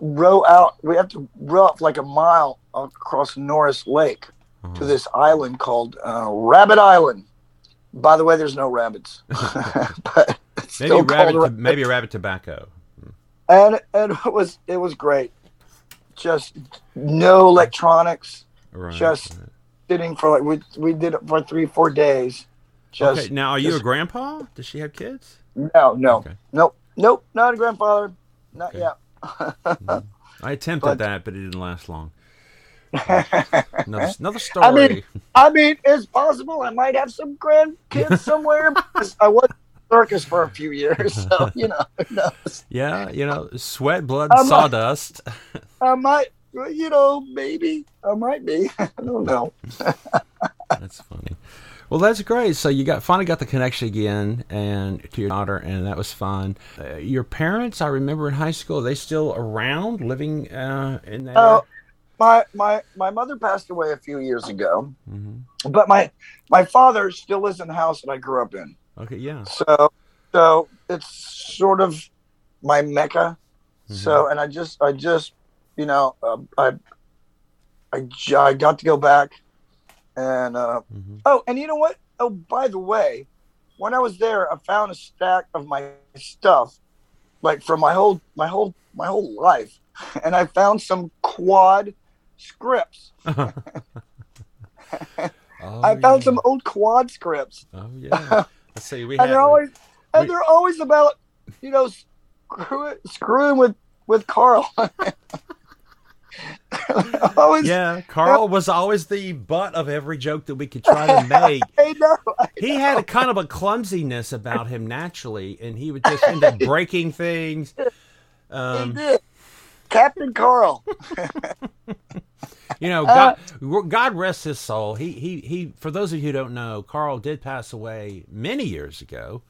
row out. We have to row up like a mile across Norris Lake Uh-huh. to this island called uh, Rabbit Island. By the way, there's no rabbits, but maybe rabbit, to- maybe rabbit tobacco. and and it was it was great. Just no electronics. Right. Just- right. Sitting for like we we did it for three four days. Just okay. Now, are you a grandpa? Does she have kids? no no Okay. nope nope not a grandfather not Okay. yet. I attempted But- that, but it didn't last long. Another, another story. I mean, I mean, it's possible I might have some grandkids somewhere. because I was in the circus for a few years, so you know, who knows? yeah, you know, sweat, blood, not- sawdust. I might, you know, maybe I might be. I don't know. That's funny. Well, that's great. So you got finally got the connection again, and to your daughter, and that was fun. Uh, your parents, I remember in high school, are they still around, living uh, in that? Oh, my my my mother passed away a few years ago, Mhm. but my my father still lives in the house that I grew up in. Okay, yeah. So so it's sort of my mecca. So and I just I just you know uh, I got to go back and uh, Mhm. oh and you know what oh by the way when I was there I found a stack of my stuff like from my whole my whole my whole life and I found some quad scripts Oh, I found yeah. some old quad scripts Oh yeah. Let's see. We and they're always and they're always about you know screw, screwing with with Carl. always, yeah. Carl was always the butt of every joke that we could try to make. I know. I He had a kind of a clumsiness about him naturally, and he would just end up breaking things. He Um, did. Captain Carl. You know, Uh, God, God rest his soul. He, he, he. For those of you who don't know, Carl did pass away many years ago.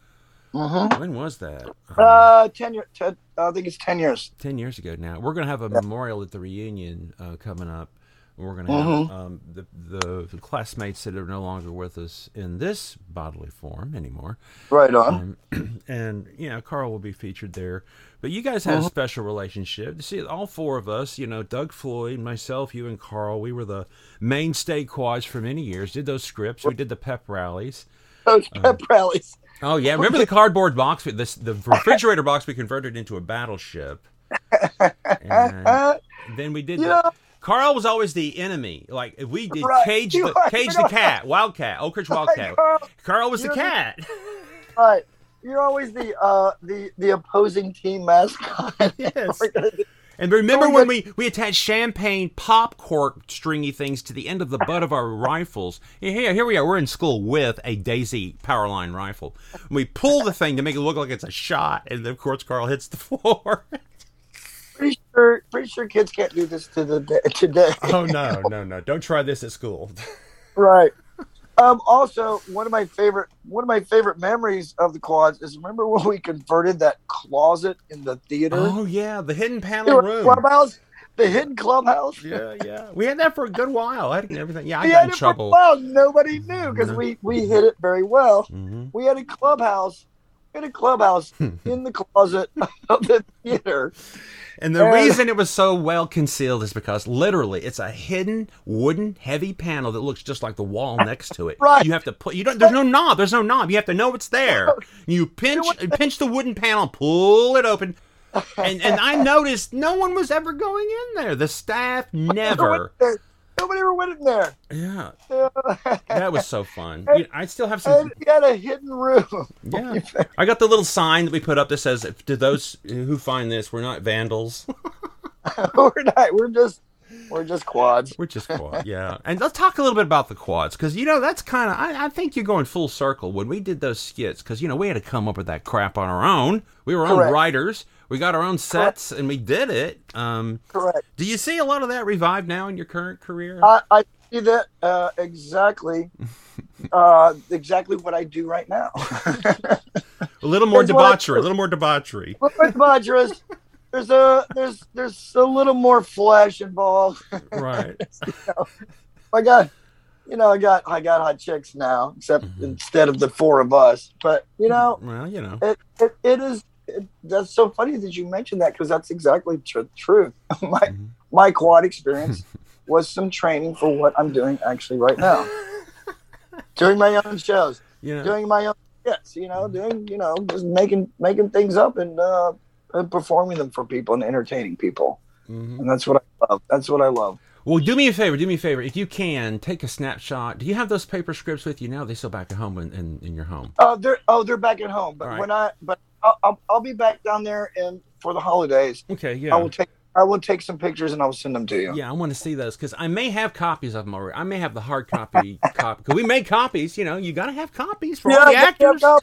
When was that? Um, Uh, ten year. Ten, I think it's ten years. Ten years ago now. We're going to have a memorial at the reunion uh, coming up. We're going to have um, the, the the classmates that are no longer with us in this bodily form anymore. Right on. Um, and you know Carl will be featured there. But you guys had a special relationship. See, all four of us, you know, Doug Floyd, myself, you, and Carl, we were the mainstay quads for many years. Did those scripts? We did the pep rallies. Those pep rallies. Oh yeah, remember the cardboard box? This the refrigerator box we converted into a battleship. And then we did. Yeah. Carl was always the enemy. Like if we did Right. cage the cage the cat, Wildcat, Oak Ridge Wildcat. Carl, Carl was the you're the- cat. right. You're always the uh the the opposing team mascot. Yes. We're gonna do- And remember Oh, when but- we, we attached champagne pop cork stringy things to the end of the butt of our rifles? Here, here we are. We're in school with a Daisy Powerline rifle. And We pull the thing to make it look like it's a shot, and of course, Carl hits the floor. Pretty sure, pretty sure kids can't do this to the today. oh, no, no, no. Don't try this at school. Right. Um, also, one of my favorite one of my favorite memories of the quads is remember when we converted that closet in the theater Oh, yeah. The hidden panel room. clubhouse, the hidden clubhouse. Yeah, yeah. We had that for a good while. I had everything. Yeah, I we got had in it for trouble. a while. Nobody knew because we we hid it very well. Mhm. We had a clubhouse. We had a clubhouse in the closet of the theater. And the Uh, reason it was so well concealed is because literally it's a hidden wooden heavy panel that looks just like the wall next to it. Right. You have to put you don't there's no knob, there's no knob. You have to know it's there. You pinch pinch the wooden panel, pull it open. And and I noticed no one was ever going in there. The staff never. Nobody ever went in there. Yeah. Yeah. That was so fun. You- I still have some and he had a hidden room. yeah. I got the little sign that we put up that says to those who find this, we're not vandals. we're not. We're just. We're just quads. We're just quads, yeah. And let's talk a little bit about the quads, because you know that's kind of. I, I think you're going full circle when we did those skits, because you know we had to come up with that crap on our own. We were our own writers. We got our own sets, and we did it. Um, Correct. do you see a lot of that revived now in your current career? I, I see that uh, exactly. Uh, exactly what I do right now. a little more Here's what I debauchery. A little more debauchery. Madras, there's a there's there's a little more flesh involved. Right. I got, you know, I got I got hot chicks now, except Mm-hmm. instead of the four of us. But you know, Well, you know. it it, it is. It, that's so funny that you mentioned that because that's exactly tr- truth. my Mm-hmm. my quad experience was some training for what I'm doing actually right now. doing my own shows, know. doing my own skits, you know, doing you know just making making things up and uh, and performing them for people and entertaining people. Mhm. And that's what I love. That's what I love. Well, do me a favor. Do me a favor. If you can, take a snapshot. Do you have those paper scripts with you now? They still back at home in, in, in your home. Oh, they're oh they're back at home. But right. when I but I'll, I'll I'll be back down there and for the holidays. Okay. Yeah. I will take I will take some pictures and I will send them to you. Yeah, I want to see those because I may have copies of them already. I may have the hard copy copy because we made copies. You know, you got to have copies for all the actors. yeah,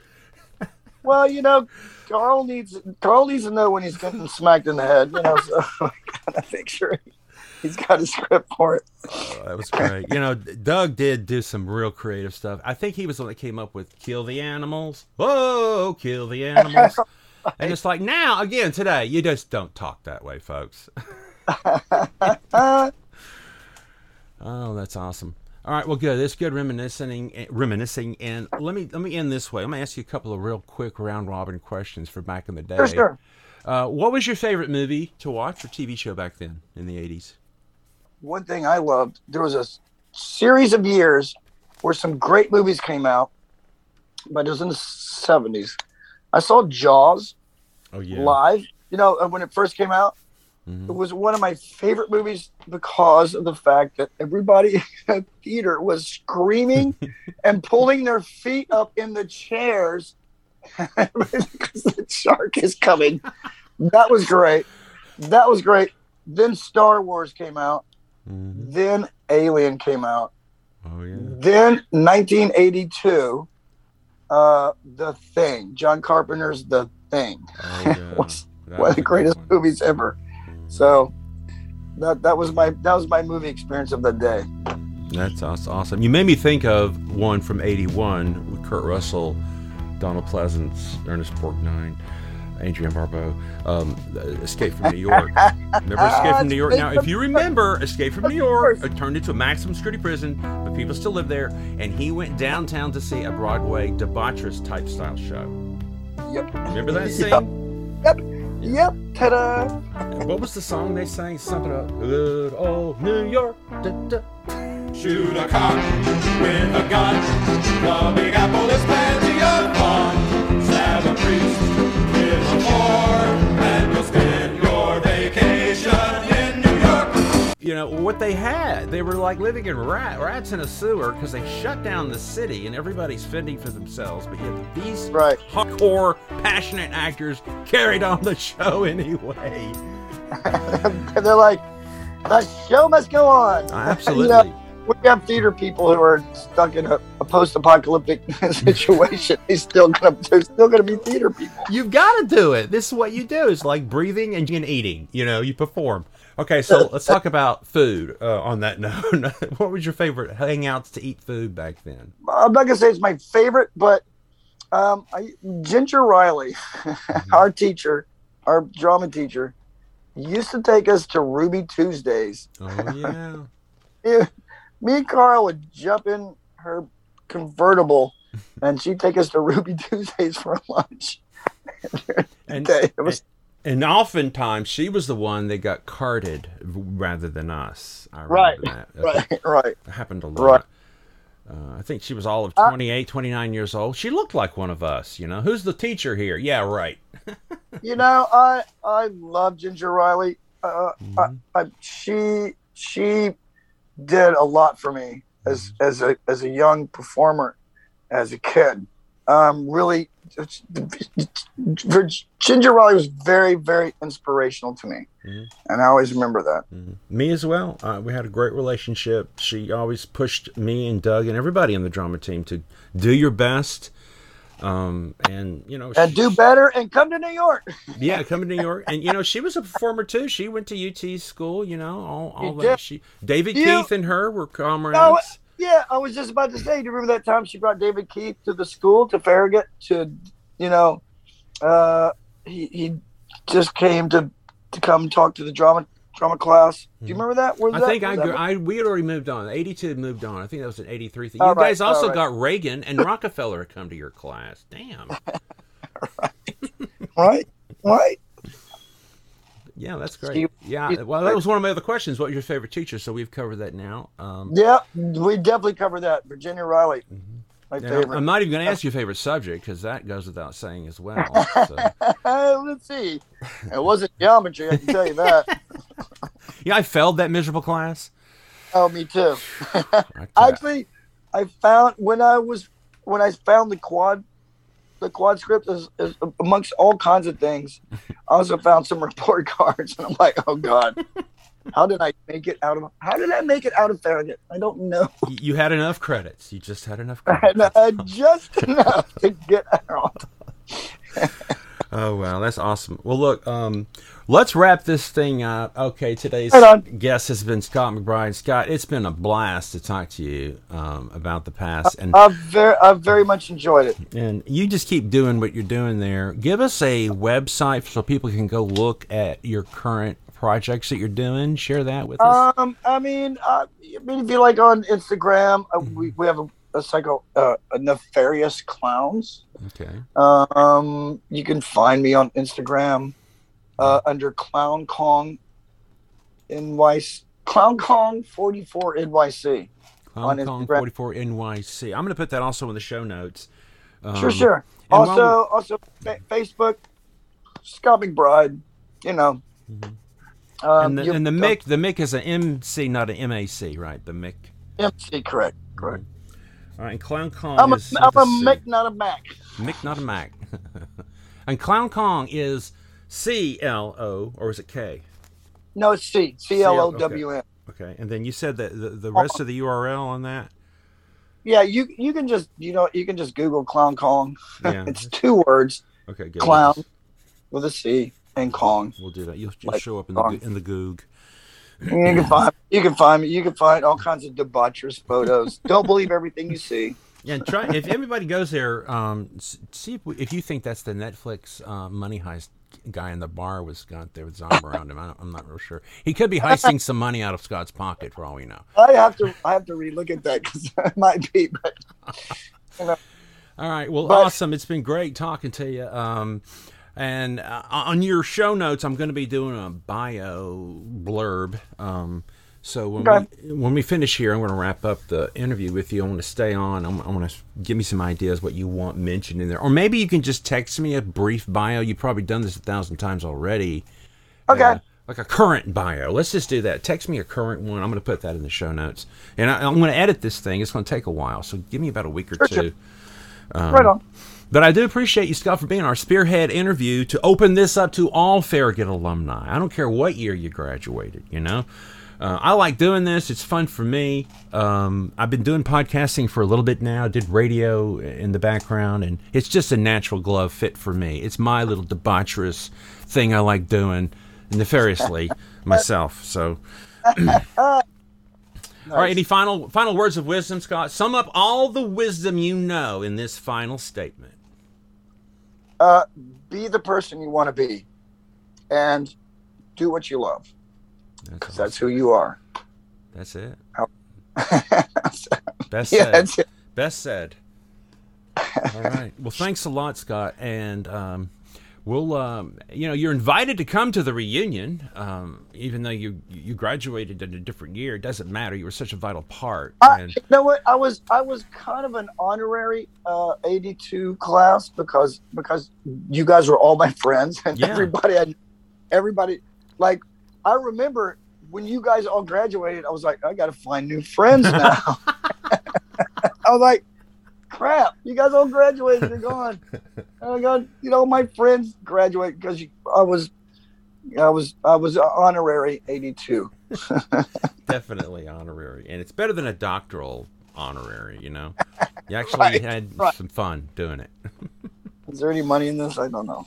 no. Well, you know, Carl needs Carl needs to know when he's getting smacked in the head. You know, so I gotta make sure he's got a script for it. Oh, that was great. You know, Doug did do some real creative stuff. I think he was the one that came up with "Kill the Animals." Whoa, kill the animals! and it's like now again today, you just don't talk that way, folks. Oh, that's awesome. All right, well, good. It's good reminiscing, eh, reminiscing, and let me let me end this way. I'm gonna ask you a couple of real quick round robin questions for back in the day. for sure. Uh, what was your favorite movie to watch or TV show back then in the 80s? One thing I loved there was a series of years where some great movies came out, but it was in the seventies. I saw Jaws Oh yeah. live. You know, uh, when it first came out, Mhm. it was one of my favorite movies because of the fact that everybody in the theater was screaming and pulling their feet up in the chairs because the shark is coming. That was great. That was great. Then Star Wars came out. Mhm. Then Alien came out. Oh yeah. Then 1982, uh, The Thing. John Carpenter's The Thing. Oh, yeah. was That one of the greatest one. movies ever. So that that was my that was my movie experience of the day. That's aw- awesome. You made me think of one from '81 with Kurt Russell, Donald Pleasence, Ernest Borgnine, Adrienne Barbeau, um, Escape from New York. remember Escape from New York? Now, if you remember, Escape from New York it turned into a maximum security prison, but people still live there. And he went downtown to see a Broadway debaucherous type style show. Yep. Remember that scene? Yep. Yep. Ta-da. What was the song they sang? Something about good old New York. Da, da. Shoot a cock with a gun. The Big Apple is plenty of fun. Stab a priest you know what they had they were like living in rat, rats in a sewer because they shut down the city and everybody's fending for themselves but yet these Right. hardcore passionate actors carried on the show anyway and they're like, the show must go on. Uh, absolutely. You know, we have theater people who are stuck in a, a post-apocalyptic situation. They still gonna, they're still gonna be theater people. You've got to do it. This is what you do. It's like breathing and eating. You know, you perform. Okay, so let's talk about food. Uh, on that note, what was your favorite hangouts to eat food back then? I'm not gonna say it's my favorite, but um, I, Ginger Riley, our teacher, our drama teacher, used to take us to Ruby Tuesdays. Oh yeah. Me and Carl would jump in her convertible, and she'd take us to Ruby Tuesdays for lunch. And, was- and oftentimes she was the one that got carted rather than us. Right, that. Right, right. happened a Right. lot. Uh, I think she was all of Uh, 28, 29 years old. She looked like one of us, you know. Who's the teacher here? Yeah, right. You know, I I love Ginger Riley. Uh, I, I, she she did a lot for me as as a as a young performer, as a kid. Um, really, Ginger Riley was very very inspirational to me, Mhm. and I always remember that. Me as well. Uh, we had a great relationship. She always pushed me and Doug and everybody on the drama team to do your best. Um, and you know, And she- do better, and come to New York. yeah, come to New York. And you know, she was a performer too. She went to UT school. You know, all, all that. did. She David You- Keith and her were comrades. No, yeah, I was just about to say. Do you remember that time she brought David Keith to the school to Farragut to, you know, uh, he he just came to to come talk to the drama drama class. Do you remember that? Hmm. I that- think I, that- I we had already moved on. Eighty two moved on. I think that was an eighty three thing. All You right, guys also right. got Reagan and Rockefeller come to your class. Damn. right, right. Yeah, that's great. Steve- Yeah, well, that was one of my other questions. What was your favorite teacher? So we've covered that now. Um, Yeah, we definitely covered that. Virginia Riley, my now, favorite. I'm not even going to ask you your favorite subject because that goes without saying as well. So. Let's see. It wasn't geometry, I can tell you that. Yeah, I failed that miserable class. Oh, me too. I tell ya. Actually, I found when I was when I found the quad, the quad script is, is amongst all kinds of things. I also found some report cards, and I'm like, oh god, how did I make it out of? How did I make it out of Farragut? I don't know. You had enough credits. You just had enough credits. uh, just enough to get out. Oh wow, that's awesome. Well, look, um, let's wrap this thing up. Okay, today's Right guest has been Scott McBride. Scott, it's been a blast to talk to you um, about the past, and I've very, I've very much enjoyed it. and you just keep doing what you're doing there. Give us a website so people can go look at your current projects that you're doing. Share that with us. Um, I mean, uh, I mean, if you like on Instagram, uh, we, we have a, a cycle, uh, a nefarious clowns. Okay. Um, you can find me on Instagram uh, under Clown Kong NYC. Clown Kong 44 NYC. Clown on Kong Instagram. 44 NYC. I'm going to put that also in the show notes. Sure, Um, sure. and Also, also fa- Facebook, Scott McBride. You know. Um, And the, and the Mick, the Mick is an MC, not an MAC, right? The Mick. MC, correct, correct. All right, and Clown Kong I'm a, is I'm a Mick, not a Mac. Mick, not a Mac. and Clown Kong is C L O or is it K? No, it's C. C L O W N. Okay, and then you said that the, the rest of the URL on that. Yeah, you you can just you know you can just Google Clown Kong. Yeah. it's two words, Okay, good. clown with a C and Kong. We'll do that. You'll, you'll Like show up in the Kong. in the Goog. You can find you can find me. You can find all kinds of debaucherous photos. Don't believe everything you see. Yeah, and try if everybody goes there. Um, see if, we, if you think that's the Netflix uh, money heist guy in the bar was got there with Zom around him. I I'm not real sure. He could be heisting some money out of Scott's pocket for all we know. I have to I have to relook at that because it might be. But All right. Well, But- awesome. It's been great talking to you. Um, and uh, on your show notes, I'm going to be doing a bio blurb. Um, so when Okay. we when we finish here, I'm going to wrap up the interview with you. I want to stay on. I'm, I want to give me some ideas what you want mentioned in there, or maybe you can just text me a brief bio. You've probably done this a thousand times already. okay, Uh, like a current bio. Let's just do that. Text me a current one. I'm going to put that in the show notes, and I, I'm going to edit this thing. It's going to take a while, so give me about a week or Sure, two. sure. right on. But I do appreciate you, Scott, for being our spearhead interview to open this up to all Farragut alumni. I don't care what year you graduated, you know? Uh, I like doing this. It's fun for me. Um, I've been doing podcasting for a little bit now. Did radio in the background, and it's just a natural glove fit for me. It's my little debaucherous thing I like doing nefariously myself. So, all right. Any final final words of wisdom, Scott? Sum up all the wisdom you know in this final statement. Uh, be the person you want to be, and do what you love. That's, Because that's who you are. That's it. yeah, Best said. that's it. Best said. All right. Well, thanks a lot, Scott. And um, we'll, um, you know, you're invited to come to the reunion, um, even though you you graduated in a different year. It doesn't matter. You were such a vital part. I, And you know what? I was I was kind of an honorary uh, 82 class because because you guys were all my friends and Yeah. everybody had everybody like I remember when you guys all graduated. I was like, I got to find new friends now. I was like, crap, you guys all graduated. You're gone. And I got you know my friends graduate because I was I was I was honorary 82. definitely honorary, and it's better than a doctoral honorary. You know, you actually Right, had right. some fun doing it. Is there any money in this? I don't know.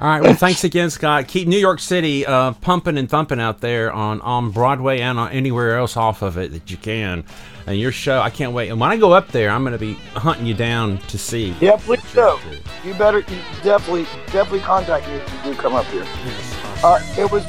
All right. Well, thanks again, Scott. Keep New York City uh, pumping and thumping out there on on Broadway and on anywhere else off of it that you can. And your show, I can't wait. And when I go up there, I'm going to be hunting you down to see. Yeah, please do. You better you definitely definitely contact me if you do come up here. Yes. Uh, it was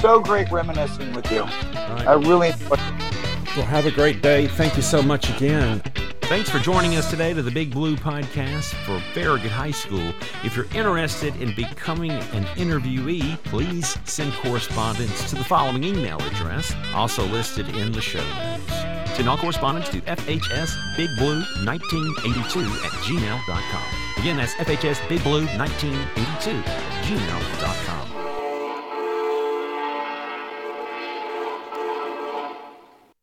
so great reminiscing with you. Right. I really enjoyed it. Well, have a great day. Thank you so much again. Thanks for joining us today to the Big Blue Podcast for Farragut High School. If you're interested in becoming an interviewee, please send correspondence to the following email address, also listed in the show notes. Send all correspondence to FHSBigBlue1982 at gmail.com. Again, that's FHSBigBlue1982 at gmail.com.